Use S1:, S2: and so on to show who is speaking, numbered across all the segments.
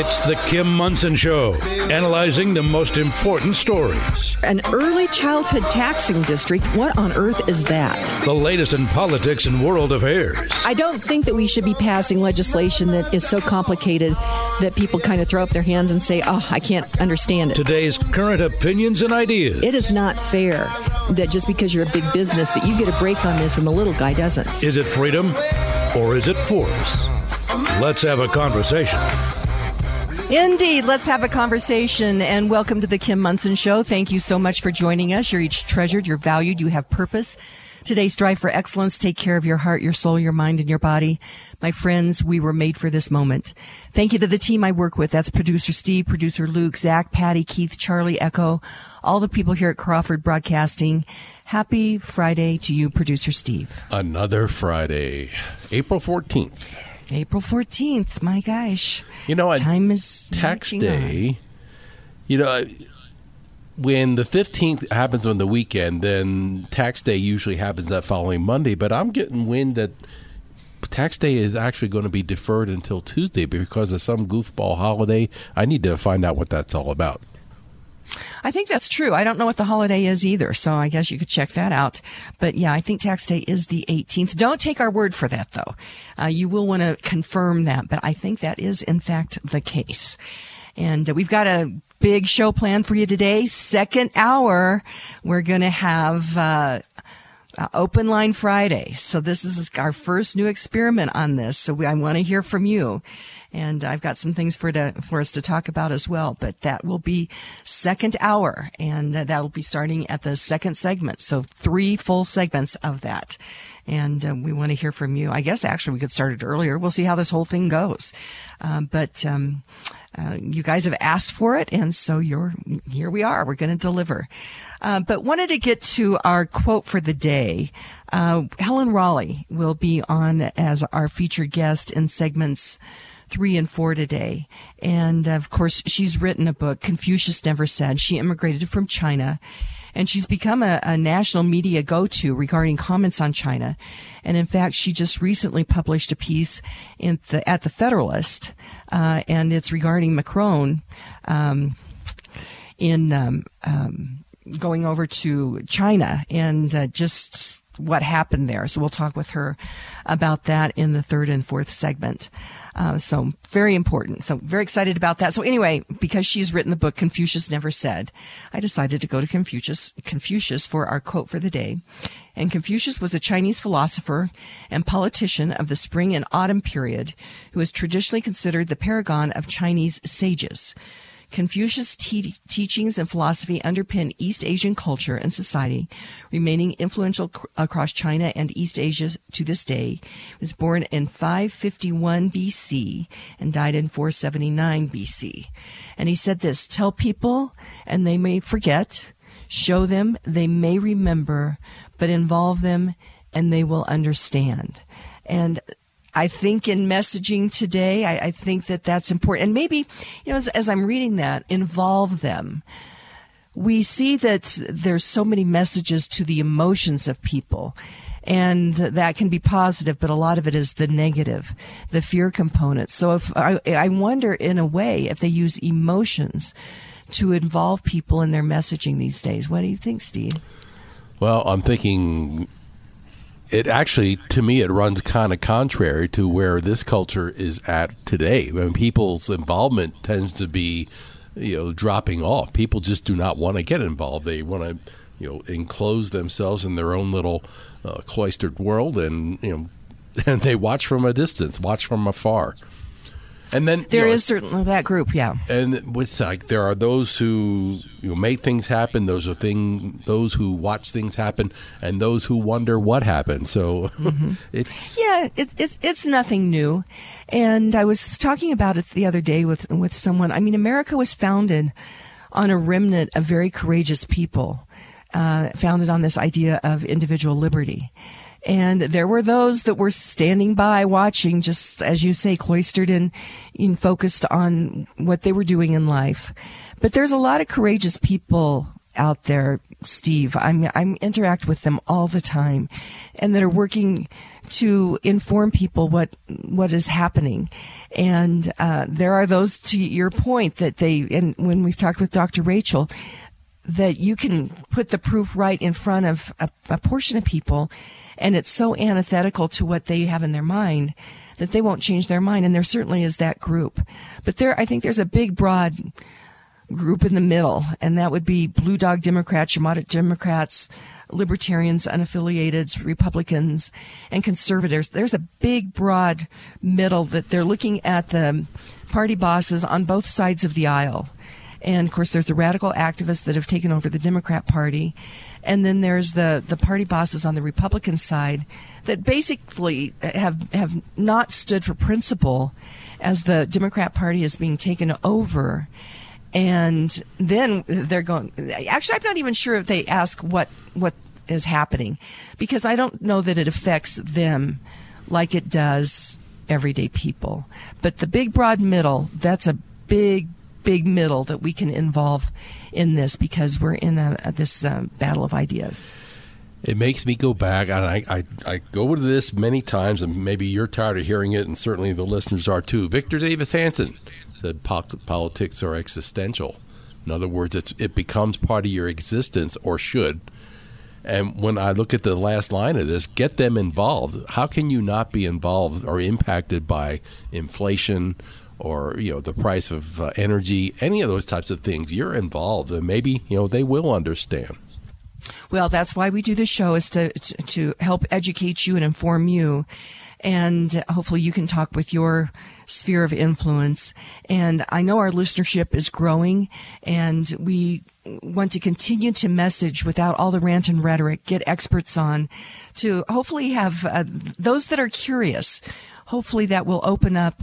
S1: It's the Kim Monson Show, analyzing the most important stories.
S2: An early childhood taxing district? What on earth is that?
S1: The latest in politics and world affairs.
S2: I don't think that we should be passing legislation that is so complicated that people kind of throw up their hands and say, oh, I can't understand it.
S1: Today's current opinions and ideas.
S2: It is not fair that just because you're a big business that you get a break on this and the little guy doesn't.
S1: Is it freedom or is it force? Let's have a conversation.
S2: Indeed. Let's have a conversation and welcome to the Kim Monson Show. Thank you so much for joining us. You're each treasured, you're valued, you have purpose. Today, strive for excellence. Take care of your heart, your soul, your mind, and your body. My friends, we were made for this moment. Thank you to the team I work with. That's producer Steve, producer Luke, Zach, Patty, Keith, Charlie, Echo, all the people here at Crawford Broadcasting. Happy Friday to you, producer Steve.
S3: Another Friday, April 14th.
S2: April 14th. My gosh.
S3: You know,
S2: time is
S3: tax day. On. You know, when the 15th happens on the weekend, then tax day usually happens that following Monday. But I'm getting wind that tax day is actually going to be deferred until Tuesday because of some goofball holiday. I need to find out what that's all about.
S2: I think that's true. I don't know what the holiday is either, so I guess you could check that out. But yeah, I think tax day is the 18th. Don't take our word for that though. Uh, you will want to confirm that, but I think that is in fact the case. And uh, we've got a big show planned for you today. Second hour, we're going to have, uh, uh, Open Line Friday. So this is our first new experiment on this. So we, I want to hear from you and I've got some things for to for us to talk about as well. But that will be second hour, and uh, that will be starting at the second segment. So three full segments of that, and uh, we want to hear from you. I guess actually we could start it earlier. We'll see how this whole thing goes, um, but. Um, uh, you guys have asked for it, and so you're here. We are. We're going to deliver. Uh, but wanted to get to our quote for the day. Uh, Helen Raleigh will be on as our featured guest in segments three and four today. And of course, she's written a book, Confucius Never Said. She immigrated from China and she's become a, a national media go-to regarding comments on China. And in fact, she just recently published a piece the, at the Federalist, uh, and it's regarding Macron um, in um, um, going over to China and uh, just what happened there. So we'll talk with her about that in the third and fourth segment. Uh, so very important. So very excited about that. So anyway, because she's written the book Confucius Never Said, I decided to go to Confucius, Confucius for our quote for the day. And Confucius was a Chinese philosopher and politician of the spring and autumn period who is traditionally considered the paragon of Chinese sages. Confucius' te- teachings and philosophy underpin East Asian culture and society, remaining influential cr- across China and East Asia to this day. He was born in 551 BC and died in 479 BC. And he said this, tell people and they may forget, show them they may remember, but involve them and they will understand. And I think in messaging today, I, I, think that that's important. And maybe, you know, as, as I'm reading that, involve them. We see that there's so many messages to the emotions of people. And that can be positive, but a lot of it is the negative, the fear component. So if I, I wonder in a way if they use emotions to involve people in their messaging these days. What do you think, Steve?
S3: Well, I'm thinking it actually, to me, it runs kind of contrary to where this culture is at today. I mean, people's involvement tends to be, you know, dropping off. People just do not want to get involved. They want to, you know, enclose themselves in their own little uh, cloistered world, and you know, and they watch from a distance, watch from afar. And then
S2: there you know, is certainly that group, yeah.
S3: And with like there are those who you know, make things happen. Those are thing those who watch things happen, and those who wonder what happened. So mm-hmm. it's
S2: yeah, it's it's it's nothing new. And I was talking about it the other day with with someone. I mean, America was founded on a remnant of very courageous people, uh, founded on this idea of individual liberty. And there were those that were standing by watching, just as you say, cloistered and, focused on what they were doing in life. But there's a lot of courageous people out there, Steve. I'm, I'm interact with them all the time and that are working to inform people what what is happening. And uh, there are those, to your point, that they, and when we've talked with Dr. Rachel, that you can put the proof right in front of a, a portion of people, and it's so antithetical to what they have in their mind that they won't change their mind. And there certainly is that group. But there, I think there's a big, broad group in the middle, and that would be blue dog Democrats, moderate Democrats, libertarians, unaffiliated, Republicans, and conservatives. There's a big, broad middle that they're looking at the party bosses on both sides of the aisle. And of course, there's the radical activists that have taken over the Democrat Party. And then there's the, the party bosses on the Republican side that basically have, have not stood for principle as the Democrat Party is being taken over. And then they're going actually i'm not even sure if they ask what what is happening because i don't know that it affects them like it does everyday people. But the big broad middle that's a big big middle that we can involve in this because we're in a, a this uh, battle of ideas
S3: it makes me go back, and I, I, I go to this many times, and maybe you're tired of hearing it, and certainly the listeners are too. Victor Davis Hanson said politics are existential. In other words, it becomes part of your existence, or should. And when I look at the last line of this, get them involved. How can you not be involved or impacted by inflation or you know the price of uh, energy, any of those types of things? You're involved, and maybe you know they will understand.
S2: Well, that's why we do this show is to to help educate you and inform you, and hopefully you can talk with your sphere of influence. And I know our listenership is growing, and we want to continue to message without all the rant and rhetoric, get experts on to hopefully have uh, those that are curious. Hopefully that will open up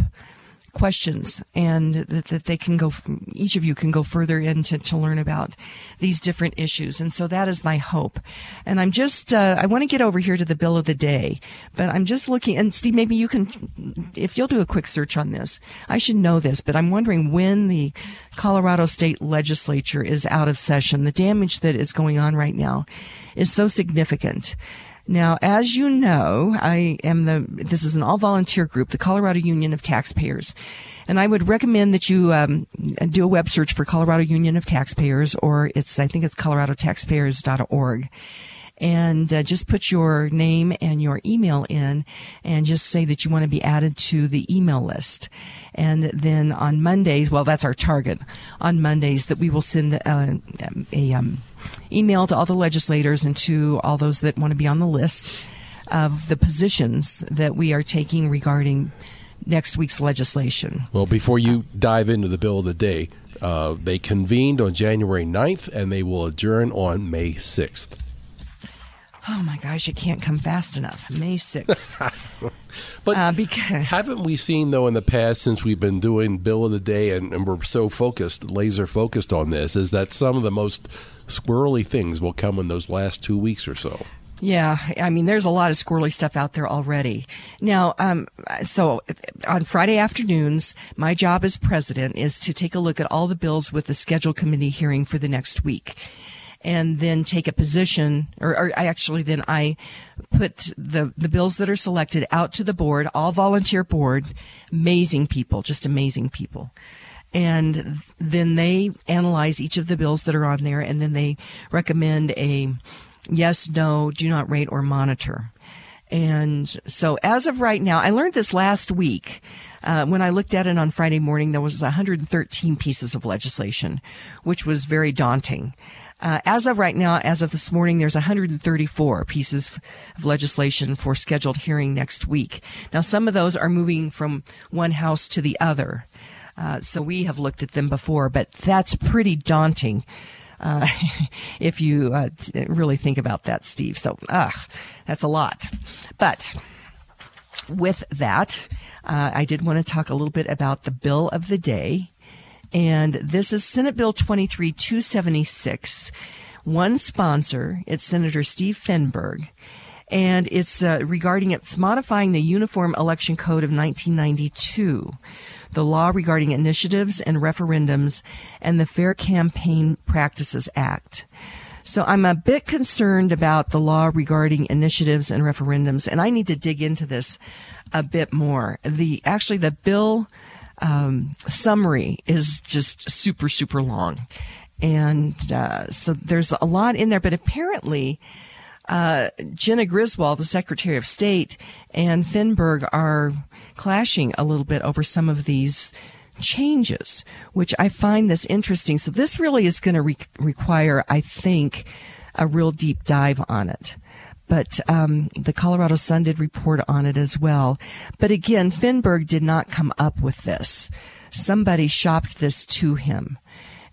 S2: questions and that, that they can go, each of you can go further into to learn about these different issues. And so that is my hope. And I'm just, uh, I want to get over here to the bill of the day, but I'm just looking, and Steve, maybe you can, if you'll do a quick search on this, I should know this, but I'm wondering when the Colorado state legislature is out of session. The damage that is going on right now is so significant. Now, as you know, I am the, this is an all volunteer group, the Colorado Union of Taxpayers. And I would recommend that you um, do a web search for Colorado Union of Taxpayers, or it's, I think it's coloradotaxpayers.org and uh, just put your name and your email in and just say that you want to be added to the email list. And then on Mondays, well, that's our target on Mondays that we will send uh, a um, email to all the legislators and to all those that want to be on the list of the positions that we are taking regarding next week's legislation.
S3: Well, before you dive into the bill of the day, uh, they convened on January 9th and they will adjourn on May 6th.
S2: Oh my gosh, it can't come fast enough. May 6th.
S3: but uh, because... haven't we seen, though, in the past, since we've been doing Bill of the Day and, and we're so focused, laser focused on this, is that some of the most squirrely things will come in those last two weeks or so?
S2: Yeah, I mean, there's a lot of squirrely stuff out there already. Now, um, so on Friday afternoons, my job as president is to take a look at all the bills with the schedule committee hearing for the next week and then take a position, or, or, I actually then I put the the bills that are selected out to the board, all volunteer board, amazing people, just amazing people. And then they analyze each of the bills that are on there, and then they recommend a yes, no, do not rate or monitor. And so as of right now, I learned this last week. Uh, when I looked at it on Friday morning, there was 113 pieces of legislation, which was very daunting. Uh, as of right now, as of this morning, there's 134 pieces of legislation for scheduled hearing next week. Now, some of those are moving from one house to the other. Uh, so we have looked at them before, but that's pretty daunting. Uh, if you uh, really think about that, Steve. So, that's a lot. But with that, uh, I did want to talk a little bit about the bill of the day. And this is Senate Bill 23 276. One sponsor, it's Senator Steve Fenberg. And it's uh, regarding it's modifying the Uniform Election Code of 1992, the law regarding initiatives and referendums, and the Fair Campaign Practices Act. So I'm a bit concerned about the law regarding initiatives and referendums, and I need to dig into this a bit more. The actually the bill um, summary is just super super long, and uh, so there's a lot in there. But apparently, uh, Jena Griswold, the Secretary of State, and Fenberg are clashing a little bit over some of these changes, which I find this interesting. So this really is going to re- require, I think, a real deep dive on it. But um, the Colorado Sun did report on it as well. But again, Fenberg did not come up with this. Somebody shopped this to him.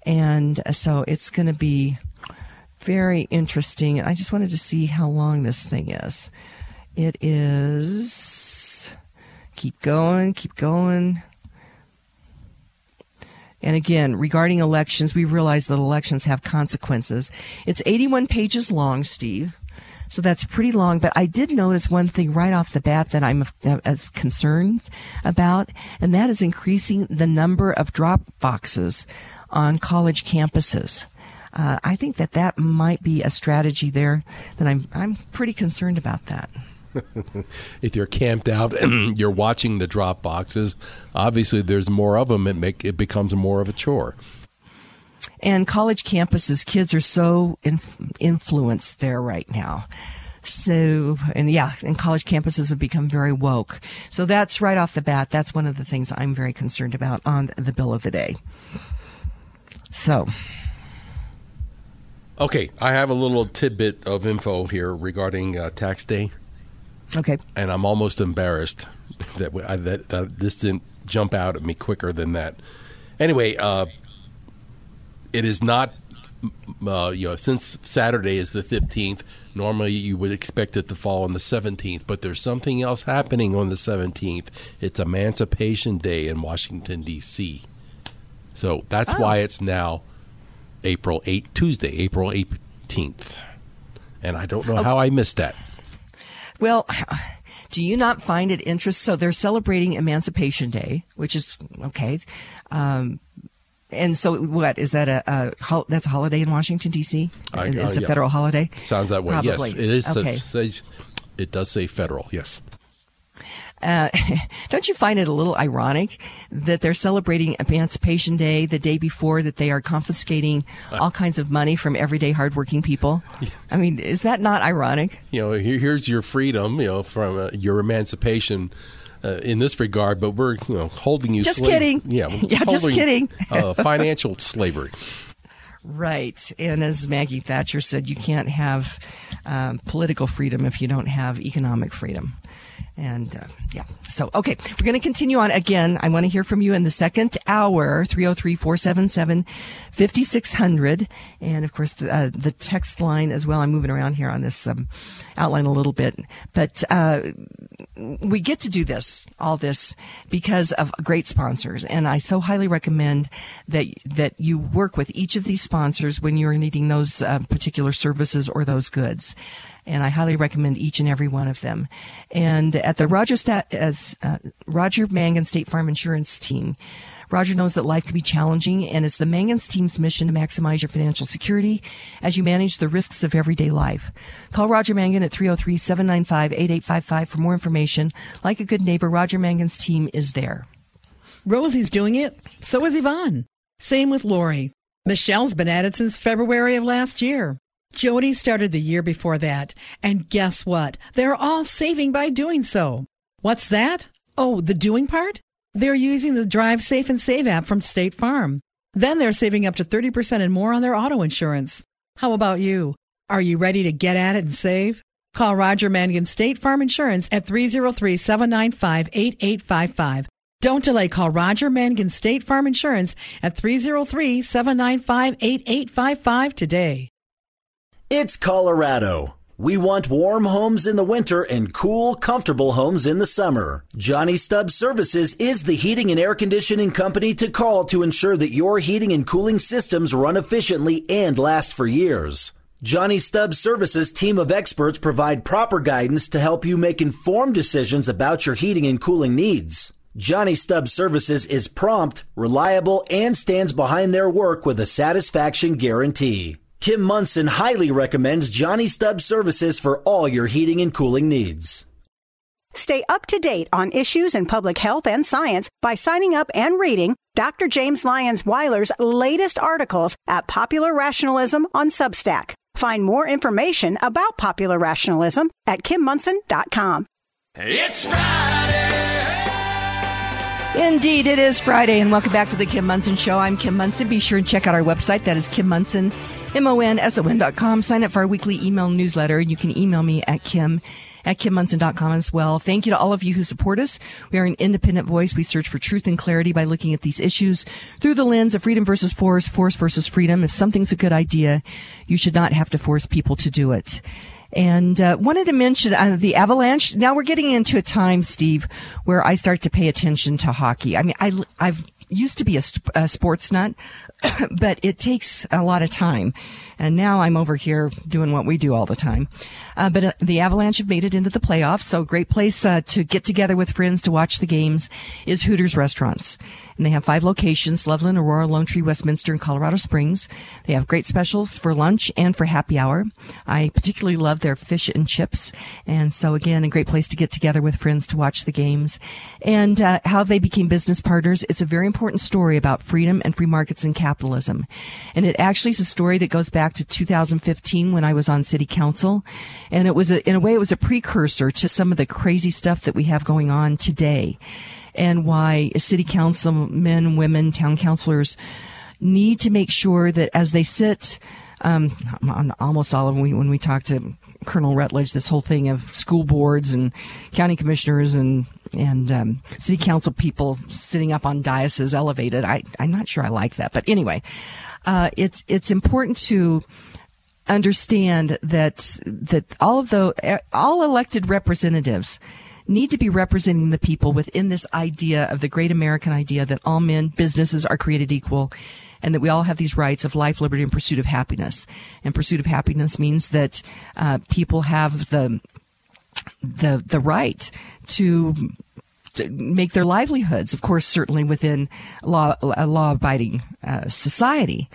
S2: And so it's going to be very interesting. I just wanted to see how long this thing is. It is. Keep going, keep going. And again, regarding elections, we realize that elections have consequences. It's 81 pages long, Steve. So that's pretty long, but I did notice one thing right off the bat that I'm uh, as concerned about, and that is increasing the number of drop boxes on college campuses. Uh, I think that that might be a strategy there that I'm I'm pretty concerned about that.
S3: if you're camped out and you're watching the drop boxes, obviously there's more of them. It make it becomes more of a chore.
S2: And college campuses, kids are so inf- influenced there right now. So, and yeah, and college campuses have become very woke. So that's right off the bat. That's one of the things I'm very concerned about on the bill of the day. So.
S3: Okay, I have a little tidbit of info here regarding uh, tax day.
S2: Okay.
S3: And I'm almost embarrassed that, I, that, that this didn't jump out at me quicker than that. Anyway, uh, it is not. Uh, you know, since Saturday is the 15th, normally you would expect it to fall on the 17th, but there's something else happening on the 17th. It's Emancipation Day in Washington, D.C. So that's oh. why it's now April 8, Tuesday, April 18th. And I don't know oh. how I missed that.
S2: Well, do you not find it interesting? So they're celebrating Emancipation Day, which is okay. Um, and so, what is that a, a that's a holiday in Washington D.C.
S3: I,
S2: uh, it's
S3: a
S2: yeah. federal holiday.
S3: Sounds that way.
S2: Probably.
S3: Yes, it is.
S2: Okay.
S3: Says, it does say federal. Yes.
S2: Uh, don't you find it a little ironic that they're celebrating Emancipation Day the day before that they are confiscating uh. all kinds of money from everyday hardworking people? I mean, is that not ironic?
S3: You know, here's your freedom, you know, from uh, your emancipation. Uh, in this regard, but we're you know holding you.
S2: Just slave- kidding.
S3: Yeah,
S2: yeah, just kidding.
S3: uh, financial slavery.
S2: Right. And as Maggie Thatcher said, you can't have um, political freedom if you don't have economic freedom. And uh, yeah, so okay, we're going to continue on again. I want to hear from you in the second hour, 303 477 5600. And of course, the, uh, the text line as well. I'm moving around here on this um, outline a little bit. But uh, we get to do this, all this, because of great sponsors. And I so highly recommend that, that you work with each of these sponsors when you're needing those uh, particular services or those goods and I highly recommend each and every one of them. And at the Roger Stat as uh, Roger Mangan State Farm Insurance Team. Roger knows that life can be challenging, and it's the Mangan's team's mission to maximize your financial security as you manage the risks of everyday life. Call Roger Mangan at 303-795-8855 for more information. Like a good neighbor, Roger Mangan's team is there.
S4: Rosie's doing it. So is Yvonne. Same with Lori. Michelle's been at it since February of last year. Jody started the year before that, and guess what? They're all saving by doing so. What's that? Oh, the doing part? They're using the Drive Safe and Save app from State Farm. Then they're saving up to 30% and more on their auto insurance. How about you? Are you ready to get at it and save? Call Roger Mangan State Farm Insurance at 303 795 8855. Don't delay. Call Roger Mangan State Farm Insurance at 303 795 8855 today.
S5: It's Colorado. We want warm homes in the winter and cool, comfortable homes in the summer. Johnny Stubbs Services is the heating and air conditioning company to call to ensure that your heating and cooling systems run efficiently and last for years. Johnny Stubbs Services team of experts provide proper guidance to help you make informed decisions about your heating and cooling needs. Johnny Stubbs Services is prompt, reliable, and stands behind their work with a satisfaction guarantee. Kim Monson highly recommends Johnny Stubbs services for all your heating and cooling needs.
S6: Stay up to date on issues in public health and science by signing up and reading Dr. James Lyons Weiler's latest articles at Popular Rationalism on Substack. Find more information about popular rationalism at kimmonson.com.
S7: It's Friday.
S2: Indeed, it is Friday, and welcome back to the Kim Monson Show. I'm Kim Monson. Be sure and check out our website. That is Kim Monson, M-O-N-S-O-N dot com. Sign up for our weekly email newsletter, you can email me at Kim at kimmonson.com as well. Thank you to all of you who support us. We are an independent voice. We search for truth and clarity by looking at these issues through the lens of freedom versus force, force versus freedom. If something's a good idea, you should not have to force people to do it. And uh, wanted to mention uh, the Avalanche. Now we're getting into a time, Steve, where I start to pay attention to hockey. I mean, I, I've used to be a, a sports nut, but it takes a lot of time. And now I'm over here doing what we do all the time. Uh, but uh, the Avalanche have made it into the playoffs, so great place uh, to get together with friends to watch the games is Hooters Restaurants. And they have five locations, Loveland, Aurora, Lone Tree, Westminster, and Colorado Springs. They have great specials for lunch and for happy hour. I particularly love their fish and chips. And so again, a great place to get together with friends to watch the games. And uh, how they became business partners. It's a very important story about freedom and free markets and capitalism. And it actually is a story that goes back to 2015 when I was on city council. And it was a, in a way, it was a precursor to some of the crazy stuff that we have going on today and why city councilmen, women, town councilors need to make sure that as they sit um, on almost all of them, when we talk to Colonel Rutledge, this whole thing of school boards and county commissioners and and um, city council people sitting up on dioceses elevated. I, I'm not sure I like that, but anyway, uh, it's it's important to understand that that all of the all elected representatives need to be representing the people within this idea of the great American idea that all men, businesses are created equal and that we all have these rights of life, liberty, and pursuit of happiness. And pursuit of happiness means that uh, people have the the the right to make their livelihoods, of course, certainly within law, a law abiding uh, society.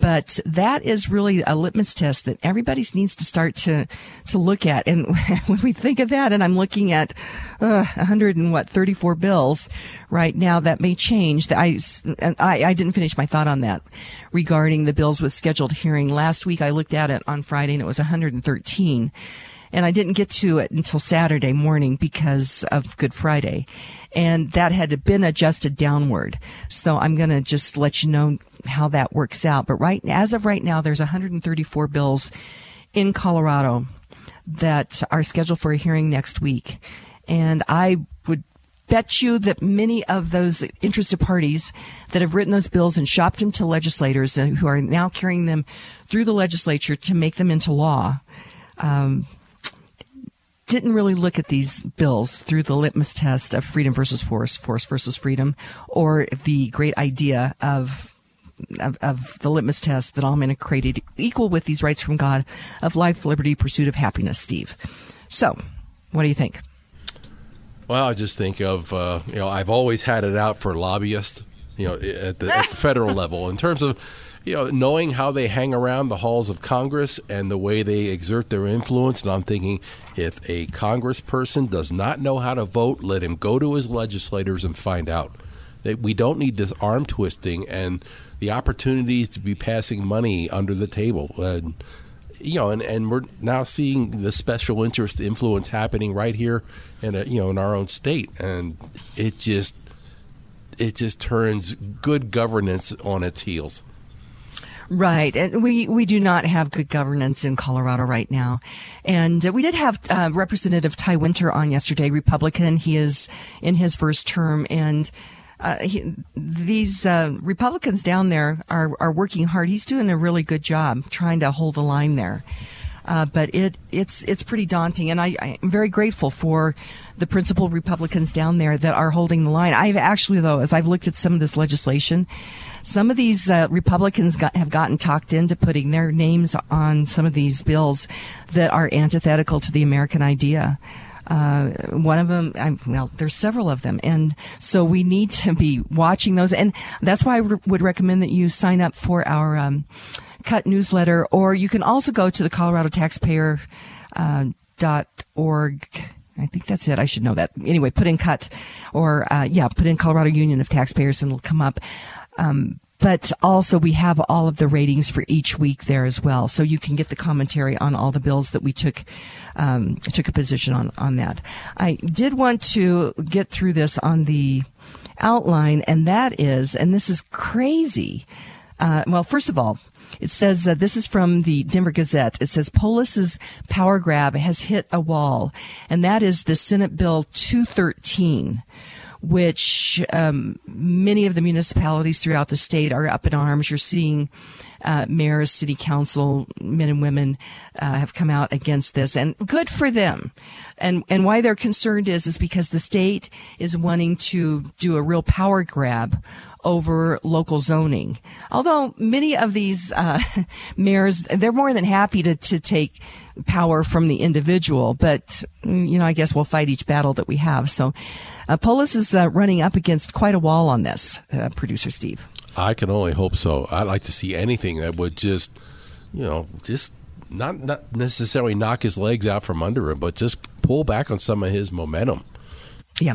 S2: But that is really a litmus test that everybody needs to start to, to look at. And when we think of that, and I'm looking at, uh, 100 and what, 34 bills right now, that may change. I, I, I didn't finish my thought on that regarding the bills with scheduled hearing. Last week I looked at it on Friday and it was 113 and I didn't get to it until Saturday morning because of Good Friday. And that had been adjusted downward. So I'm going to just let you know how that works out. But right, as of right now, there's 134 bills in Colorado that are scheduled for a hearing next week. And I would bet you that many of those interested parties that have written those bills and shopped them to legislators and who are now carrying them through the legislature to make them into law um, didn't really look at these bills through the litmus test of freedom versus force, force versus freedom, or the great idea of of, of, the litmus test that all men are created equal with these rights from God of life, liberty, pursuit of happiness, Steve. So, what do you think?
S3: Well, I just think of, uh, you know, I've always had it out for lobbyists, you know, at the, at the federal level in terms of you know, knowing how they hang around the halls of Congress and the way they exert their influence. And I'm thinking, if a congressperson does not know how to vote, let him go to his legislators and find out. We don't need this arm twisting and the opportunities to be passing money under the table. And, you know, and, and we're now seeing the special interest influence happening right here in a, you know in our own state, and it just it just turns good governance on its heels.
S2: Right. And we, we do not have good governance in Colorado right now. And uh, we did have uh, Representative Ty Winter on yesterday, Republican. He is in his first term and uh, he, these uh, Republicans down there are, are working hard. He's doing a really good job trying to hold the line there. Uh, but it it's it's pretty daunting, and I, I'm very grateful for the principal Republicans down there that are holding the line. I've actually, though, as I've looked at some of this legislation, some of these uh, Republicans got, have gotten talked into putting their names on some of these bills that are antithetical to the American idea. Uh, one of them, I, well, there's several of them. And so we need to be watching those. And that's why I would recommend that you sign up for our, um, cut newsletter, or you can also go to the Colorado Taxpayer uh, dot org. I think that's it. I should know that. Anyway, put in cut or, uh, yeah, put in Colorado Union of Taxpayers and it'll come up. Um, but also we have all of the ratings for each week there as well. So you can get the commentary on all the bills that we took, um, took a position on, on that. I did want to get through this on the outline and that is, and this is crazy. Uh, well, first of all, it says uh, this is from the Denver Gazette. It says Polis's power grab has hit a wall, and that is the Senate Bill 213 which um, many of the municipalities throughout the state are up in arms. You're seeing uh, mayors, city council men and women uh, have come out against this, and good for them. And and why they're concerned is is because the state is wanting to do a real power grab over local zoning. Although many of these uh, mayors, they're more than happy to to take power from the individual, but you know, I guess we'll fight each battle that we have. So, uh, Polis is uh, running up against quite a wall on this, uh, producer Steve.
S3: I can only hope so. I'd like to see anything that would just, you know, just not not necessarily knock his legs out from under him, but just pull back on some of his momentum.
S2: Yeah.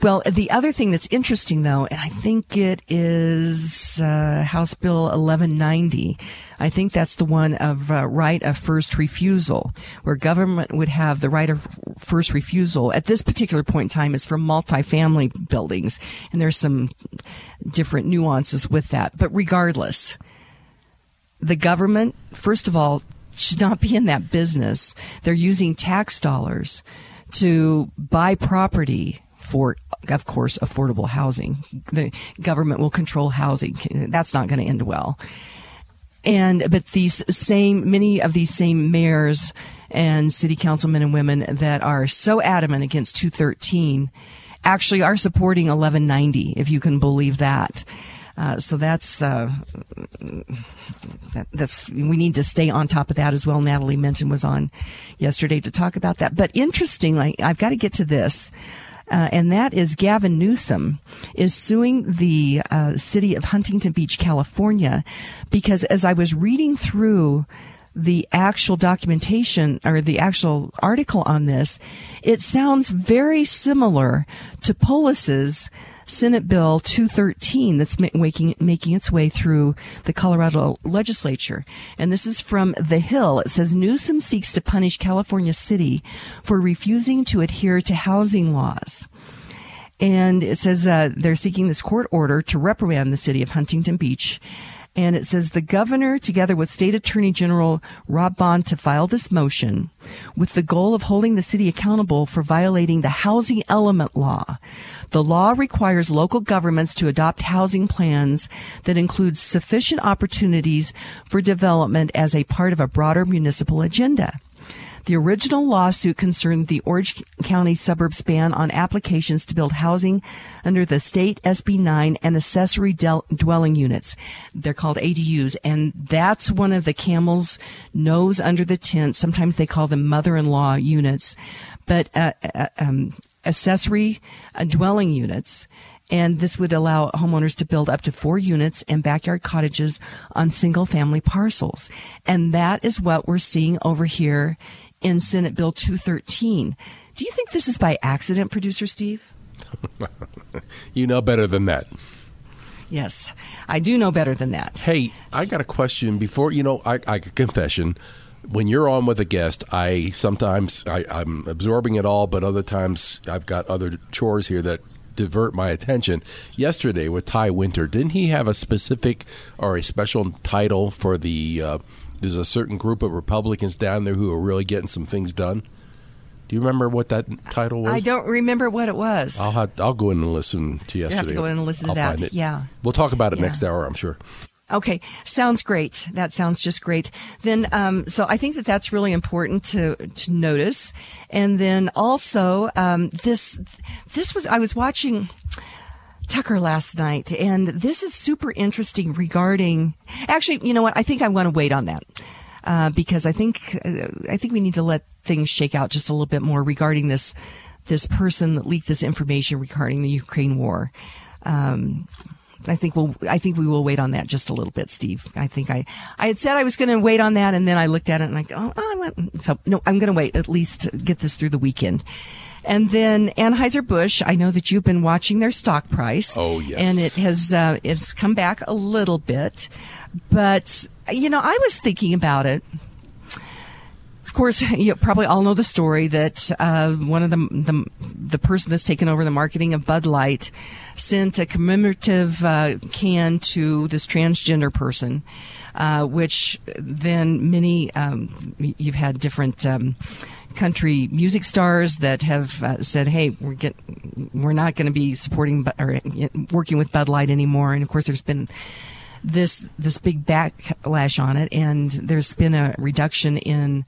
S2: Well, the other thing that's interesting, though, and I think it is uh, House Bill 1190. I think that's the one of uh, right of first refusal, where government would have the right of first refusal. At this particular point in time, is for multifamily buildings, and there's some different nuances with that. But regardless, the government, first of all, should not be in that business. They're using tax dollars to buy property for, of course, affordable housing. The government will control housing. That's not going to end well. And, but these same, many of these same mayors and city councilmen and women that are so adamant against 213 actually are supporting 1190, if you can believe that. Uh, so that's uh, that, that's we need to stay on top of that as well. Natalie Menten was on yesterday to talk about that. But interestingly, I've got to get to this. Uh, and that is Gavin Newsom is suing the uh, city of Huntington Beach, California, because as I was reading through the actual documentation or the actual article on this, it sounds very similar to Polis's Senate Bill 213 that's making, making its way through the Colorado legislature. And this is from The Hill. It says Newsom seeks to punish California City for refusing to adhere to housing laws. And it says uh, they're seeking this court order to reprimand the city of Huntington Beach and it says the governor, together with State Attorney General Rob Bond, to file this motion with the goal of holding the city accountable for violating the housing element law. The law requires local governments to adopt housing plans that include sufficient opportunities for development as a part of a broader municipal agenda. The original lawsuit concerned the Orange County suburbs ban on applications to build housing under the state SB 9 and accessory del- dwelling units. They're called ADUs, and that's one of the camel's nose under the tent. Sometimes they call them mother-in-law units, but uh, uh, um, accessory uh, dwelling units and this would allow homeowners to build up to four units and backyard cottages on single family parcels. And that is what we're seeing over here in Senate Bill 213. Do you think this is by accident, producer Steve?
S3: you know better than that.
S2: Yes, I do know better than that.
S3: Hey, I got a question before you know. I, I confession. When you're on with a guest, I sometimes I, I'm absorbing it all, but other times I've got other chores here that divert my attention. Yesterday with Ty Winter, didn't he have a specific or a special title for the uh, there's a certain group of Republicans down there who are really getting some things done. Do you remember what that title was?
S2: I don't remember what it was.
S3: I'll have, I'll go in and listen to yesterday.
S2: You have to go in and listen
S3: I'll
S2: to that. Yeah.
S3: We'll talk about it
S2: yeah.
S3: next hour, I'm sure.
S2: Okay, sounds great. That sounds just great. Then, um, so I think that that's really important to to notice. And then also, um, this this was I was watching. Tucker last night, and this is super interesting regarding. Actually, you know what? I think I'm going to wait on that uh, because I think uh, I think we need to let things shake out just a little bit more regarding this this person that leaked this information regarding the Ukraine war. Um, I think we'll, I think we will wait on that just a little bit, Steve. I think I, I had said I was going to wait on that and then I looked at it and I go, oh, so no, I'm going to wait at least get this through the weekend. And then Anheuser-Busch, I know that you've been watching their stock price.
S3: Oh, yes.
S2: And it has, uh, it's come back a little bit. But, you know, I was thinking about it. Of course, you probably all know the story that uh, one of the, the the person that's taken over the marketing of Bud Light sent a commemorative uh, can to this transgender person, uh, which then many um, you've had different. Um, country music stars that have uh, said, "Hey, we're get we're not going to be supporting or uh, working with Bud Light anymore." And of course, there's been this this big backlash on it, and there's been a reduction in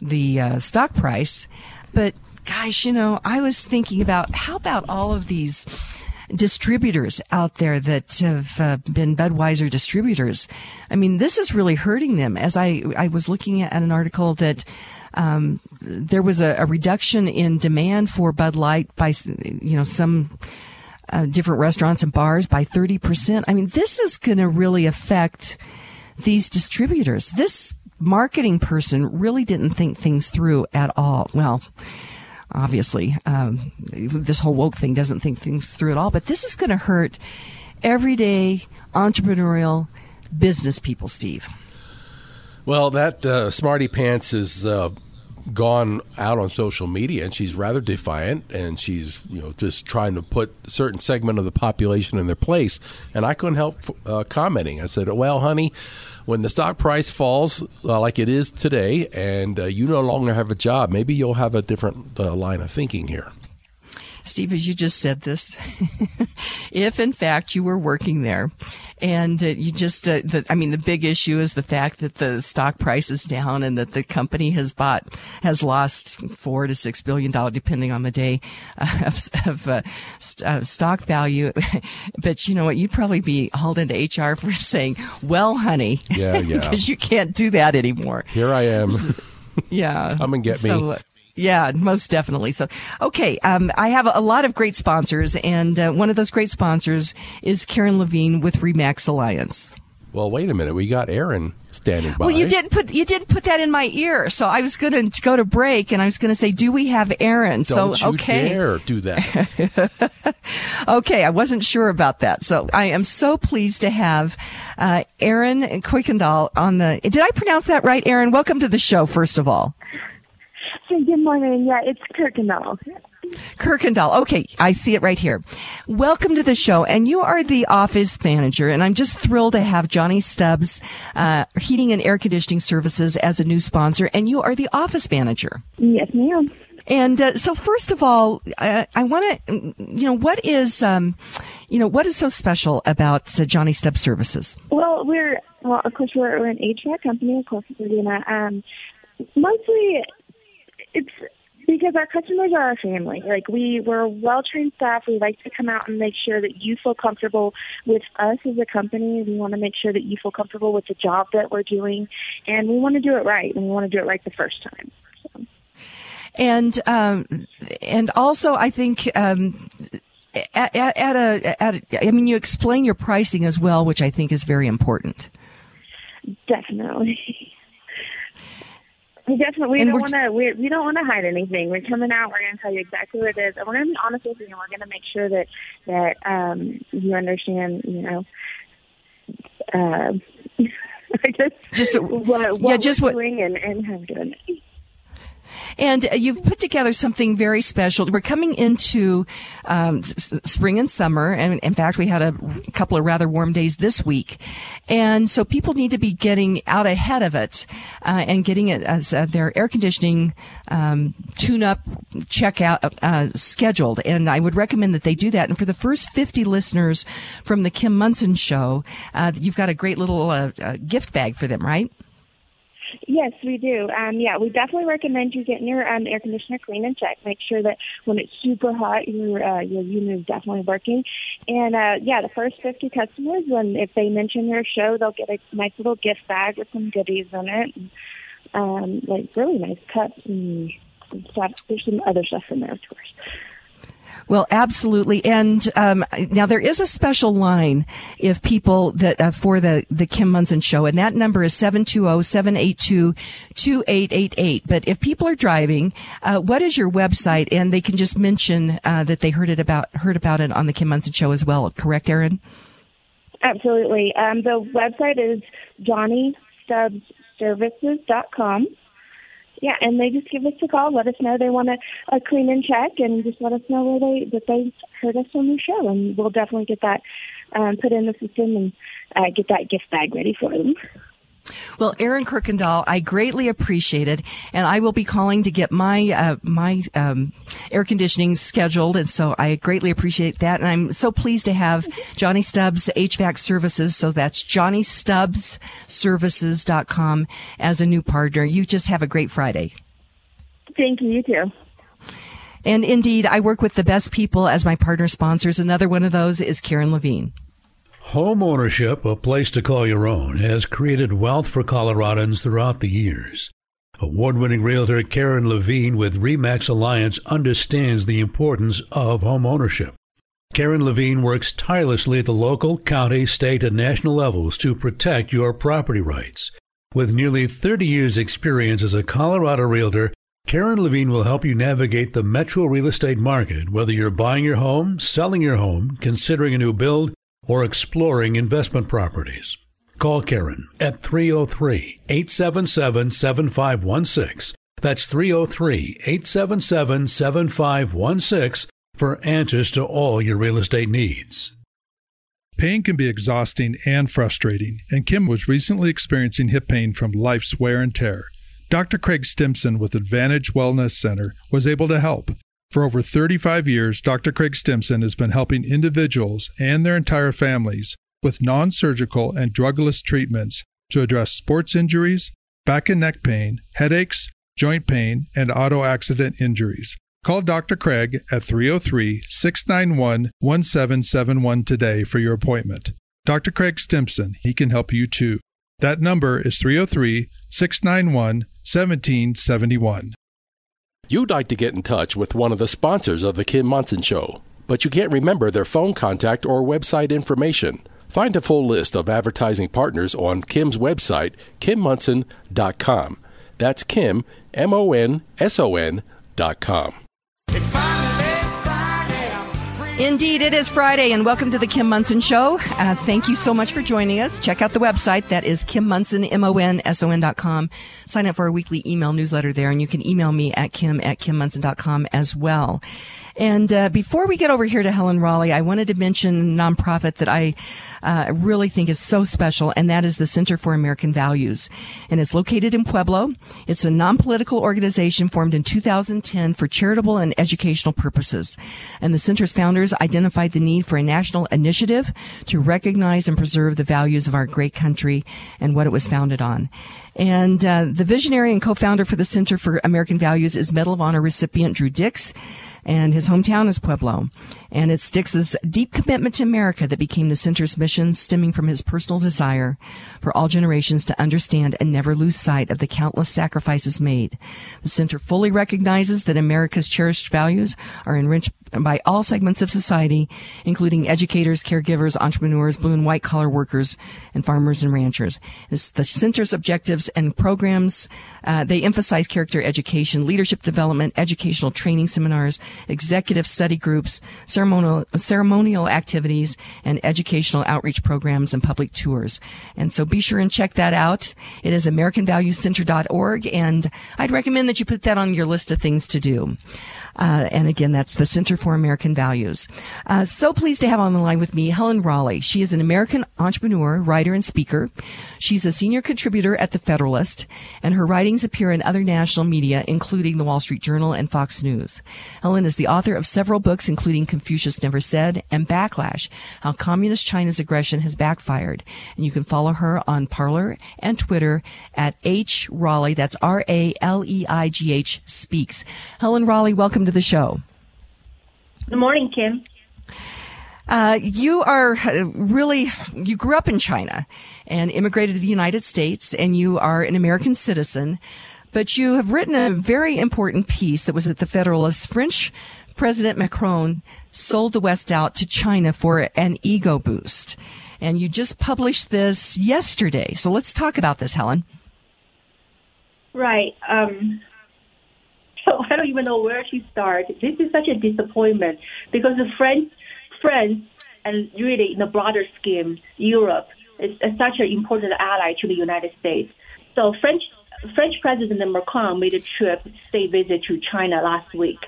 S2: the uh, stock price. But gosh, you know, I was thinking about how about all of these distributors out there that have uh, been Budweiser distributors. I mean, this is really hurting them. As I I was looking at an article that um, there was a, a, reduction in demand for Bud Light by, you know, some uh, different restaurants and bars by 30%. I mean, this is going to really affect these distributors. This marketing person really didn't think things through at all. Well, obviously, um, this whole woke thing doesn't think things through at all, but this is going to hurt everyday entrepreneurial business people, Steve.
S3: Well, that uh, Smarty Pants has uh, gone out on social media, and she's rather defiant, and she's you know just trying to put a certain segment of the population in their place. And I couldn't help uh, commenting. I said, "Well, honey." When the stock price falls uh, like it is today, and uh, you no longer have a job, maybe you'll have a different uh, line of thinking here.
S2: Steve, as you just said this, if in fact you were working there and uh, you just, uh, the, I mean, the big issue is the fact that the stock price is down and that the company has bought, has lost four to six billion dollars, depending on the day, uh, of, of uh, st- stock value. but you know what? You'd probably be hauled into HR for saying, well, honey.
S3: Yeah, yeah.
S2: Because you can't do that anymore.
S3: Here I am.
S2: yeah.
S3: Come and get
S2: so,
S3: me.
S2: Yeah, most definitely. So, okay, um, I have a, lot of great sponsors, and uh, one of those great sponsors is Karen Levine with Remax Alliance.
S3: Well, wait a minute. We got Aaron standing by.
S2: Well, you didn't put you didn't put that in my ear, so I was going to go to break, and I was going to say, "Do we have Aaron?"
S3: Don't
S2: so,
S3: you
S2: okay,
S3: dare do that.
S2: okay, I wasn't sure about that, so I am so pleased to have uh, Aaron Kuykendall on the. Did I pronounce that right, Aaron? Welcome to the show, first of all.
S8: Good morning. Yeah, it's Kirkendall.
S2: Kirkendall. Okay, I see it right here. Welcome to the show, and you are the office manager, and I'm just thrilled to have Johnny Stubbs, uh, Heating and Air Conditioning Services, as a new sponsor, and you are the office manager.
S8: Yes, ma'am.
S2: And uh, so, first of all, I, I want to, you know, what is, um, you know, what is so special about uh, Johnny Stubbs Services?
S8: Well, we're well, of course, we're, we're an HVAC company. Of course, we're gonna um, mostly it's because our customers are our family. Like we, we're well-trained staff. We like to come out and make sure that you feel comfortable with us as a company. We want to make sure that you feel comfortable with the job that we're doing, and we want to do it right. And we want to do it right the first time. So.
S2: And um, and also, I think. Um, at, at, at a, at a, I mean, you explain your pricing as well, which I think is very important.
S8: Definitely. We definitely we and don't want to we, we don't want to hide anything. We're coming out. We're going to tell you exactly what it is, and we're going to be honest with you. And we're going to make sure that that um, you understand. You know, uh, I just
S2: just
S8: what, what
S2: yeah, just what
S8: doing and and how good.
S2: And you've put together something very special. We're coming into um, s- spring and summer, and in fact, we had a couple of rather warm days this week. And so people need to be getting out ahead of it uh, and getting it as uh, their air conditioning um, tune-up checkout uh, scheduled. And I would recommend that they do that. And for the first 50 listeners from the Kim Monson show, uh, you've got a great little uh, uh, gift bag for them, right?
S8: Yes, we do. Um, yeah, we definitely recommend you getting your um, air conditioner clean and checked. Make sure that when it's super hot, your uh, your unit is definitely working. And uh, yeah, the first 50 customers, when if they mention your show, they'll get a nice little gift bag with some goodies in it, and, um, like really nice cups and stuff. There's some other stuff in there, of course.
S2: Well, absolutely. And um, now there is a special line if people that uh, for the the Kim Monson show, and that number is 720-782-2888. But if people are driving, uh, what is your website? And they can just mention uh, that they heard it about heard about it on the Kim Monson show as well. Correct, Erin?
S8: Absolutely. Um, the website is johnnystubbsservices.com. Yeah, and they just give us a call, let us know they want a, a clean and check, and just let us know where they that they heard us on the show, and we'll definitely get that um, put in the system and uh, get that gift bag ready for them.
S2: Well, Erin Kirkendall, I greatly appreciate it, and I will be calling to get my uh, my um, air conditioning scheduled, and so I greatly appreciate that. And I'm so pleased to have Johnny Stubbs HVAC Services. So that's JohnnyStubbsServices.com as a new partner. You just have a great Friday.
S8: Thank you. You too.
S2: And indeed, I work with the best people as my partner sponsors. Another one of those is Karen Levine.
S1: Home ownership, a place to call your own, has created wealth for Coloradans throughout the years. Award winning realtor Karen Levine with REMAX Alliance understands the importance of home ownership. Karen Levine works tirelessly at the local, county, state, and national levels to protect your property rights. With nearly 30 years' experience as a Colorado realtor, Karen Levine will help you navigate the metro real estate market, whether you're buying your home, selling your home, considering a new build, or exploring investment properties. Call Karen at 303 877 7516. That's 303 877 7516 for answers to all your real estate needs.
S9: Pain can be exhausting and frustrating, and Kim was recently experiencing hip pain from life's wear and tear. Dr. Craig Stimson with Advantage Wellness Center was able to help. For over 35 years, Dr. Craig Stimson has been helping individuals and their entire families with non surgical and drugless treatments to address sports injuries, back and neck pain, headaches, joint pain, and auto accident injuries. Call Dr. Craig at 303 691 1771 today for your appointment. Dr. Craig Stimson, he can help you too. That number is 303 691 1771.
S3: You'd like to get in touch with one of the sponsors of The Kim Monson Show, but you can't remember their phone contact or website information. Find a full list of advertising partners on Kim's website, kimmonson.com. That's Kim, M O N S O N dot com.
S7: It's free.
S2: Indeed, it is Friday, and welcome to the Kim Monson Show. Uh, thank you so much for joining us. Check out the website. That is Kim Monson, M-O-N-S-O-N dot com. Sign up for our weekly email newsletter there, and you can email me at kim at kimmonson.com as well. And uh, before we get over here to Helen Raleigh, I wanted to mention a nonprofit that I uh, really think is so special, and that is the Center for American Values. And it's located in Pueblo. It's a non-political organization formed in 2010 for charitable and educational purposes. And the center's founders identified the need for a national initiative to recognize and preserve the values of our great country and what it was founded on. And uh, the visionary and co-founder for the Center for American Values is Medal of Honor recipient Drew Dix and his hometown is Pueblo. And it's Dix's deep commitment to America that became the center's mission, stemming from his personal desire for all generations to understand and never lose sight of the countless sacrifices made. The center fully recognizes that America's cherished values are enriched by all segments of society, including educators, caregivers, entrepreneurs, blue and white collar workers, and farmers and ranchers. It's the center's objectives and programs, uh, they emphasize character education, leadership development, educational training seminars, executive study groups, ceremonial, ceremonial activities, and educational outreach programs and public tours. And so be sure and check that out. It is AmericanValueCenter.org, and I'd recommend that you put that on your list of things to do. Uh, and again, that's the Center for American Values. Uh, so pleased to have on the line with me Helen Raleigh. She is an American entrepreneur, writer, and speaker. She's a senior contributor at The Federalist, and her writings appear in other national media, including The Wall Street Journal and Fox News. Helen is the author of several books, including Confucius Never Said and Backlash, How Communist China's Aggression Has Backfired. And you can follow her on Parler and Twitter at H. Raleigh. That's R-A-L-E-I-G-H Speaks. Helen Raleigh, welcome to the show.
S10: Good morning, Kim.
S2: Uh, you are uh, really, you grew up in China and immigrated to the United States, and you are an American citizen. But you have written a very important piece that was at the Federalist French President Macron sold the West out to China for an ego boost. And you just published this yesterday. So let's talk about this, Helen.
S10: Right. Um, so I don't even know where to start. This is such a disappointment because the French, France, and really in the broader scheme, Europe is, is such an important ally to the United States. So French French President Macron made a trip, state visit to China last week.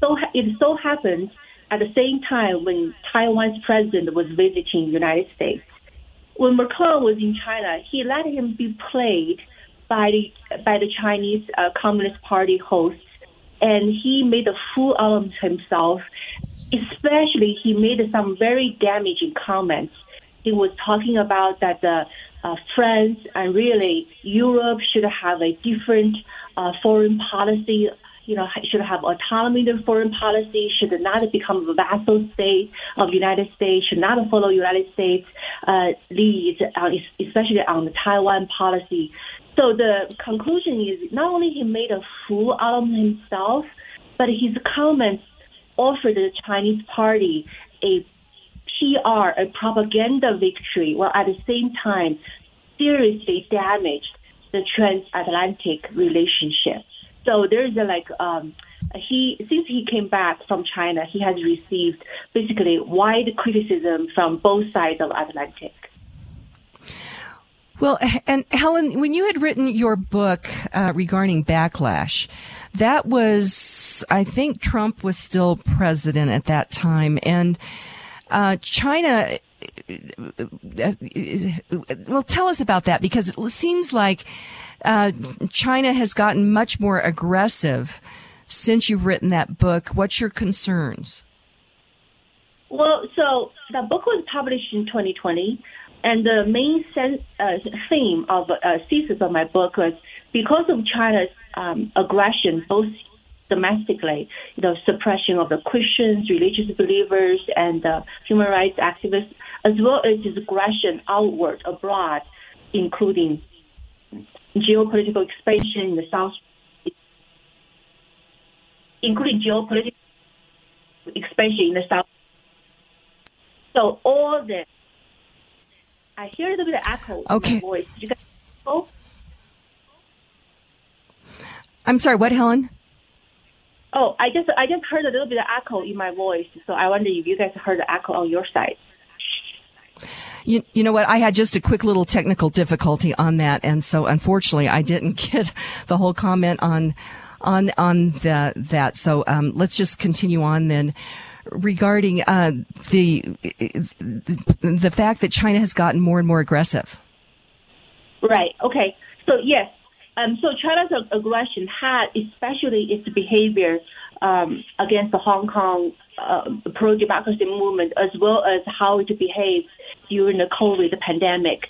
S10: So it so happens at the same time when Taiwan's president was visiting the United States. When Macron was in China, he let him be played by the by the Chinese uh, Communist Party hosts, and he made a fool out of himself. Especially, he made some very damaging comments. He was talking about that the uh, France and really Europe should have a different uh, foreign policy. You know, should have autonomy in foreign policy. Should not become a vassal state of United States. Should not follow United States uh, lead, uh, especially on the Taiwan policy. So the conclusion is not only he made a fool out of himself, but his comments offered the Chinese party a PR, a propaganda victory, while at the same time seriously damaged the transatlantic relationship. So there's a like um, he since he came back from China, he has received basically wide criticism from both sides of Atlantic.
S2: Well, and Helen, when you had written your book uh, regarding backlash, that was, I think Trump was still president at that time. And uh, China, well, tell us about that because it seems like uh, China has gotten much more aggressive since you've written that book. What's your concerns?
S10: Well, so the book was published in 2020. And the main sen- uh, theme of uh, thesis of my book was because of China's um, aggression, both domestically, you know, suppression of the Christians, religious believers, and uh, human rights activists, as well as its aggression outward abroad, including geopolitical expansion in the South, including geopolitical expansion in the South. So all this I hear a little bit of echo
S2: okay.
S10: in my voice. Did you guys echo?
S2: I'm sorry, what, Helen?
S10: Oh, I just I just heard a little bit of echo in my voice, so I wonder if you guys heard the echo on your side.
S2: You, you know what? I had just a quick little technical difficulty on that, and so unfortunately, I didn't get the whole comment on on on the, that. So um, let's just continue on then regarding uh, the the fact that China has gotten more and more aggressive.
S10: Right. Okay. So yes. Um, so China's aggression had, especially its behavior um, against the Hong Kong uh, pro-democracy movement, as well as how it behaves during the COVID pandemic,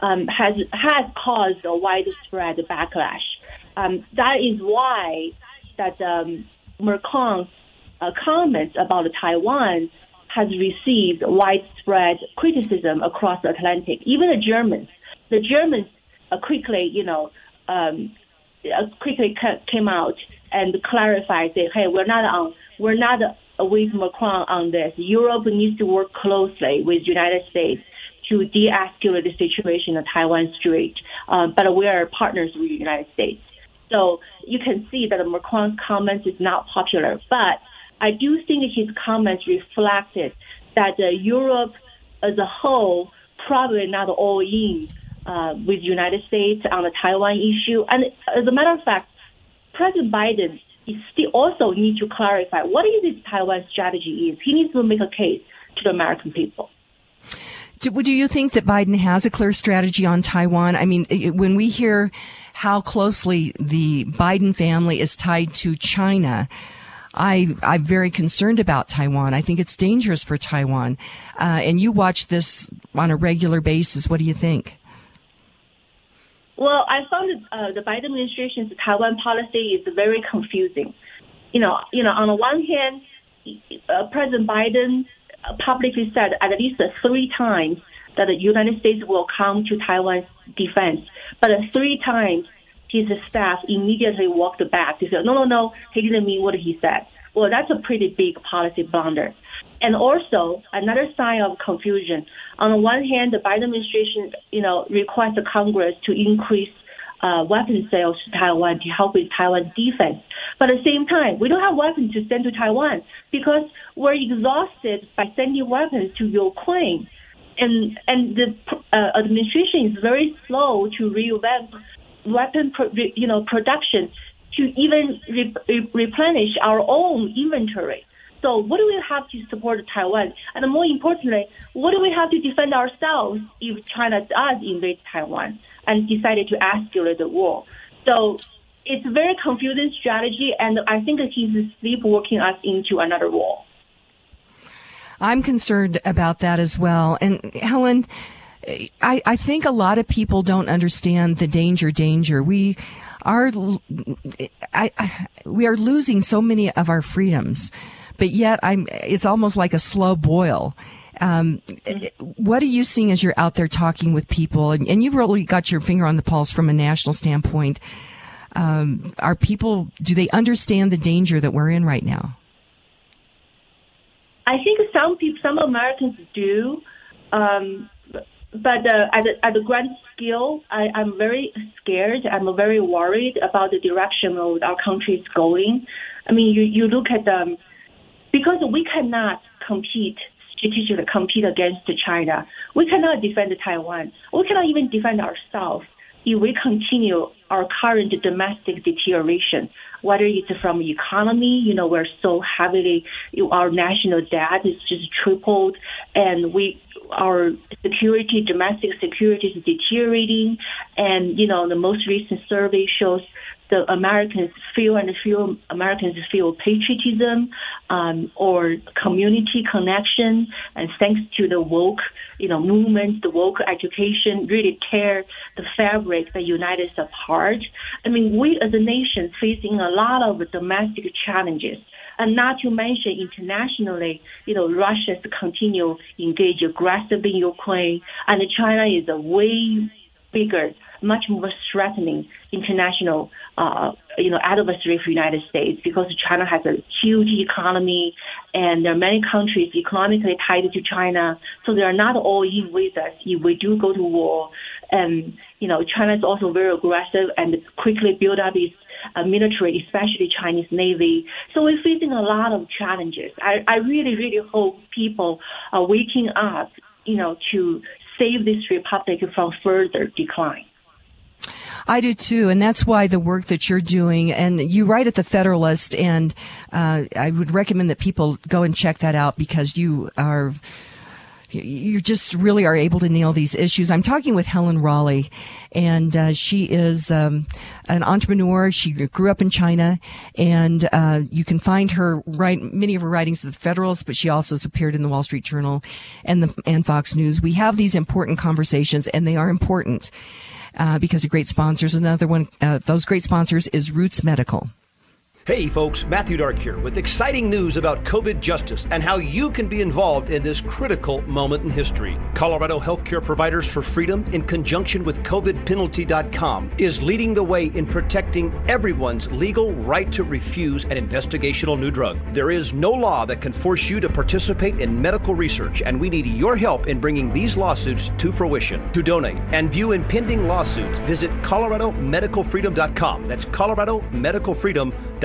S10: um, has has caused a widespread backlash. Um, that is why that um, Macron uh, comments about Taiwan has received widespread criticism across the Atlantic. Even the Germans, the Germans uh, quickly, you know, um, uh, quickly came out and clarified that hey, we're not on, we're not with Macron on this. Europe needs to work closely with the United States to de-escalate the situation in Taiwan Strait, uh, but we are partners with the United States. So you can see that Macron's comments is not popular, but I do think his comments reflected that uh, Europe as a whole probably not all in uh, with United States on the Taiwan issue. And as a matter of fact, President Biden still also needs to clarify what his Taiwan strategy is. He needs to make a case to the American people.
S2: Do you think that Biden has a clear strategy on Taiwan? I mean, when we hear how closely the Biden family is tied to China, I, I'm very concerned about Taiwan. I think it's dangerous for Taiwan. Uh, and you watch this on a regular basis. What do you think?
S10: Well, I found uh, the Biden administration's Taiwan policy is very confusing. You know, you know, on the one hand, uh, President Biden publicly said at least three times that the United States will come to Taiwan's defense, but three times his staff immediately walked back. He said, no, no, no, he didn't mean what he said. Well, that's a pretty big policy blunder. And also another sign of confusion. On the one hand, the Biden administration, you know, requests Congress to increase uh, weapon sales to Taiwan to help with Taiwan defense. But at the same time, we don't have weapons to send to Taiwan because we're exhausted by sending weapons to Ukraine. And and the uh, administration is very slow to revamp weapon, pro- you know, production to even re- re- replenish our own inventory. So what do we have to support Taiwan? And more importantly, what do we have to defend ourselves if China does invade Taiwan and decided to escalate the war? So it's a very confusing strategy, and I think he's sleepwalking us into another war.
S2: I'm concerned about that as well. And Helen, I, I think a lot of people don't understand the danger, danger. We are, I, I, we are losing so many of our freedoms but yet I'm, it's almost like a slow boil. Um, what are you seeing as you're out there talking with people? And, and you've really got your finger on the pulse from a national standpoint. Um, are people, do they understand the danger that we're in right now?
S10: I think some people, some Americans do, um, but uh, at, at the grand scale, I, I'm very scared. I'm very worried about the direction of our country is going. I mean, you, you look at them because we cannot compete strategically compete against China. We cannot defend Taiwan. We cannot even defend ourselves if we continue our current domestic deterioration, whether it's from the economy, you know, we're so heavily, our national debt is just tripled, and we, our security, domestic security is deteriorating, and, you know, the most recent survey shows the Americans feel and feel Americans feel patriotism um, or community connection, and thanks to the woke, you know, movement, the woke education, really tear the fabric that united us apart. I mean, we as a nation facing a lot of domestic challenges. And not to mention internationally, you know, Russia's continue engage aggressively in Ukraine, and China is a way bigger much more threatening international, uh, you know, adversary for the United States because China has a huge economy and there are many countries economically tied to China. So they are not all in with us if we do go to war. And, you know, China is also very aggressive and quickly build up its uh, military, especially Chinese Navy. So we're facing a lot of challenges. I, I really, really hope people are waking up, you know, to save this republic from further decline.
S2: I do too, and that's why the work that you're doing, and you write at the Federalist, and uh, I would recommend that people go and check that out because you are you just really are able to nail these issues. I'm talking with Helen Raleigh, and uh, she is um, an entrepreneur. She grew up in China, and uh, you can find her write many of her writings at the Federalist, but she also has appeared in the Wall Street Journal and the and Fox News. We have these important conversations, and they are important uh, because of great sponsors. Another one, uh, those great sponsors is Roots Medical.
S11: Hey folks, Matthew Dark here with exciting news about COVID justice and how you can be involved in this critical moment in history. Colorado Healthcare Providers for Freedom, in conjunction with COVIDpenalty.com, is leading the way in protecting everyone's legal right to refuse an investigational new drug. There is no law that can force you to participate in medical research, and we need your help in bringing these lawsuits to fruition. To donate and view impending lawsuits, visit ColoradoMedicalFreedom.com. That's ColoradoMedicalFreedom.com.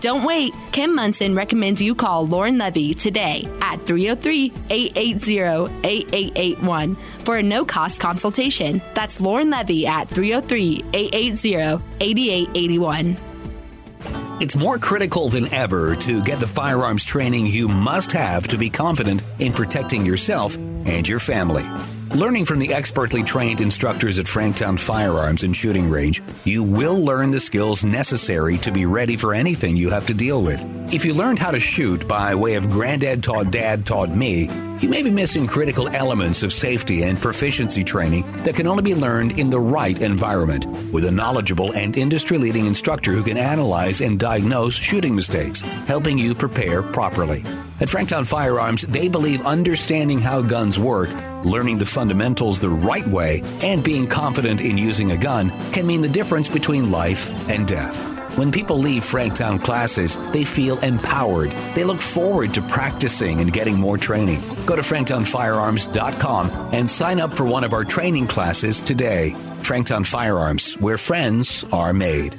S12: Don't wait. Kim Monson recommends you call Lauren Levy today at 303 880 8881 for a no cost consultation. That's Lauren Levy at 303 880 8881.
S13: It's more critical than ever to get the firearms training you must have to be confident in protecting yourself and your family. Learning from the expertly trained instructors at Franktown Firearms and Shooting Range, you will learn the skills necessary to be ready for anything you have to deal with. If you learned how to shoot by way of granddad taught dad taught me, you may be missing critical elements of safety and proficiency training that can only be learned in the right environment with a knowledgeable and industry leading instructor who can analyze and diagnose shooting mistakes, helping you prepare properly. At Franktown Firearms, they believe understanding how guns work, learning the fundamentals the right way, and being confident in using a gun can mean the difference between life and death. When people leave Franktown classes, they feel empowered. They look forward to practicing and getting more training. Go to franktownfirearms.com and sign up for one of our training classes today. Franktown Firearms, where friends are made.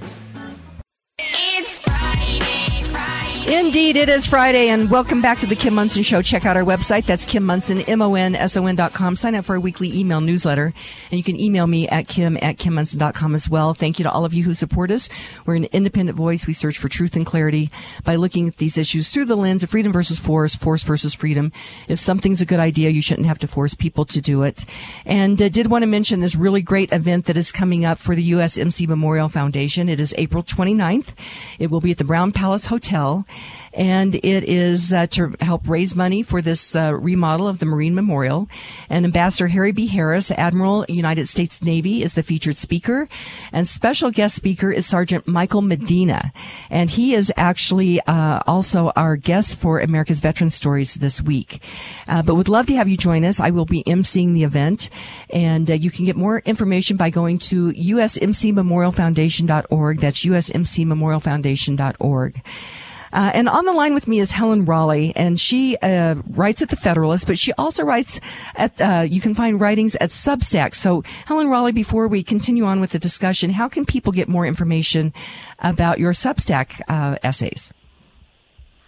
S2: Indeed, it is Friday, and welcome back to the Kim Monson Show. Check out our website. That's Kim Monson, M-O-N-S-O-N dot com. Sign up for our weekly email newsletter, and you can email me at kim at kimmonson.com as well. Thank you to all of you who support us. We're an independent voice. We search for truth and clarity by looking at these issues through the lens of freedom versus force, force versus freedom. If something's a good idea, you shouldn't have to force people to do it. And uh, did want to mention this really great event that is coming up for the USMC Memorial Foundation. It is April 29th. It will be at the Brown Palace Hotel and it is uh, to help raise money for this uh, remodel of the Marine Memorial. And Ambassador Harry B. Harris, Admiral, United States Navy, is the featured speaker, and special guest speaker is Sergeant Michael Medina, and he is actually uh, also our guest for America's Veteran Stories this week. Uh, but would love to have you join us. I will be emceeing the event, and uh, you can get more information by going to usmcmemorialfoundation.org. That's usmcmemorialfoundation.org. Uh, and on the line with me is Helen Raleigh, and she uh, writes at the Federalist, but she also writes at. Uh, you can find writings at Substack. So, Helen Raleigh, before we continue on with the discussion, how can people get more information about your Substack uh, essays?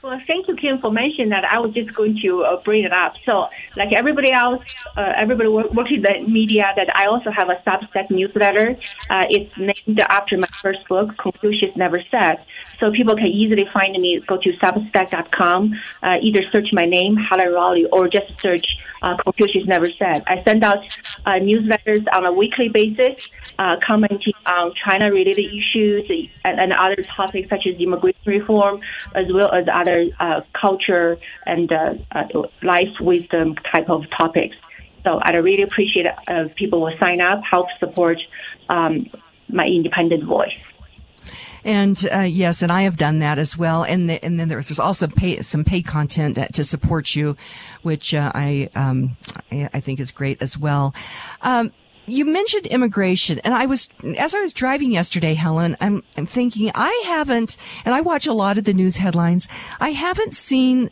S10: Well, thank you, Kim, for mentioning that. I was just going to uh, bring it up. So, like everybody else, uh, everybody work, works in the media, that I also have a Substack newsletter. Uh, it's named after my first book, Confucius Never Said. So people can easily find me. Go to substack.com, uh, either search my name, Helen Raleigh, or just search uh, Confucius Never Said. I send out uh, newsletters on a weekly basis, uh, commenting on China-related issues and, and other topics such as immigration reform, as well as other uh, culture and uh, uh, life wisdom type of topics. So I'd really appreciate if people will sign up, help support um, my independent voice.
S2: And uh, yes, and I have done that as well. And the, and then there's, there's also pay, some paid content to support you, which uh, I, um, I think is great as well. Um, you mentioned immigration, and I was as I was driving yesterday, Helen. I'm I'm thinking I haven't, and I watch a lot of the news headlines. I haven't seen